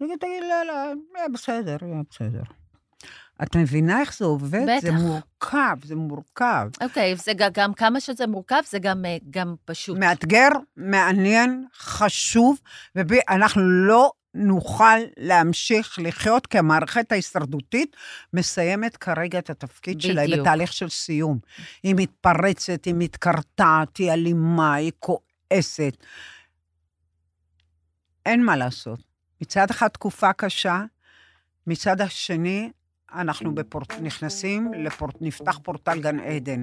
היא תגיד לה, לא, יהיה בסדר, יהיה בסדר. את מבינה איך זה עובד? זה בטח. מורכב, זה מורכב. אוקיי, זה ג- גם כמה שזה מורכב, זה גם, אה, גם פשוט. מאתגר, מעניין, חשוב, ואנחנו לא נוכל להמשיך לחיות, כי המערכת ההישרדותית מסיימת כרגע את התפקיד שלה, היא בדיוק. בתהליך של סיום. היא מתפרצת, היא מתקרטעת, היא אלימה, היא כועסת. אין מה לעשות. מצד אחד תקופה קשה, מצד השני, אנחנו בפורט, נכנסים, לפורט, נפתח פורטל גן עדן.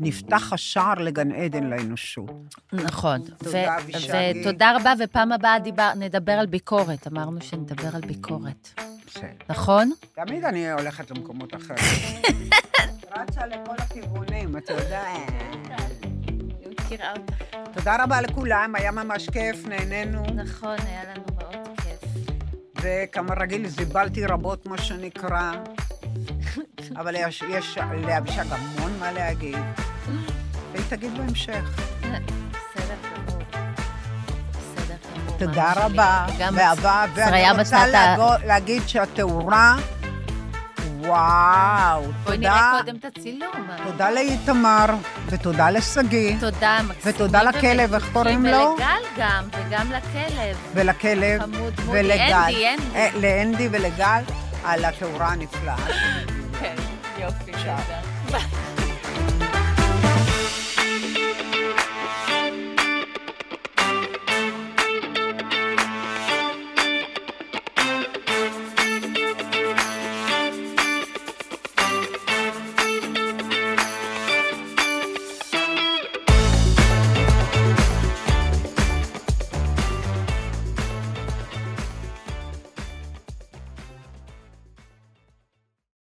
נפתח השער לגן עדן לאנושות. נכון. תודה, ו- אבישגי. ותודה רבה, ופעם הבאה דיבר, נדבר על ביקורת. אמרנו שנדבר על ביקורת. בסדר. נכון? תמיד אני הולכת למקומות אחרים. רצה לכל הכיוונים, אתה יודע. אני מכירה אותך. תודה רבה לכולם, היה ממש כיף, נהנינו, נכון, היה לנו מאוד כיף. וכמה רגיל זיבלתי רבות, מה שנקרא. אבל יש, יש לאבישג המון מה להגיד, והיא תגיד בהמשך. בסדר גמור. בסדר גמור. תודה רבה, ואהבה, ואני רוצה להגיד שהתאורה, וואו, בואי תודה, נראה קודם את הצילום. תודה לאיתמר, ותודה לשגיא. תודה, מקסימים. ותודה לכלב, איך קוראים לו? ולגל גם, וגם לכלב. ולכלב, חמוד מודי. ולגל. אנדי, אנדי. אה, לאנדי ולגל, על התאורה הנפלאה. כן, יופי. בסדר.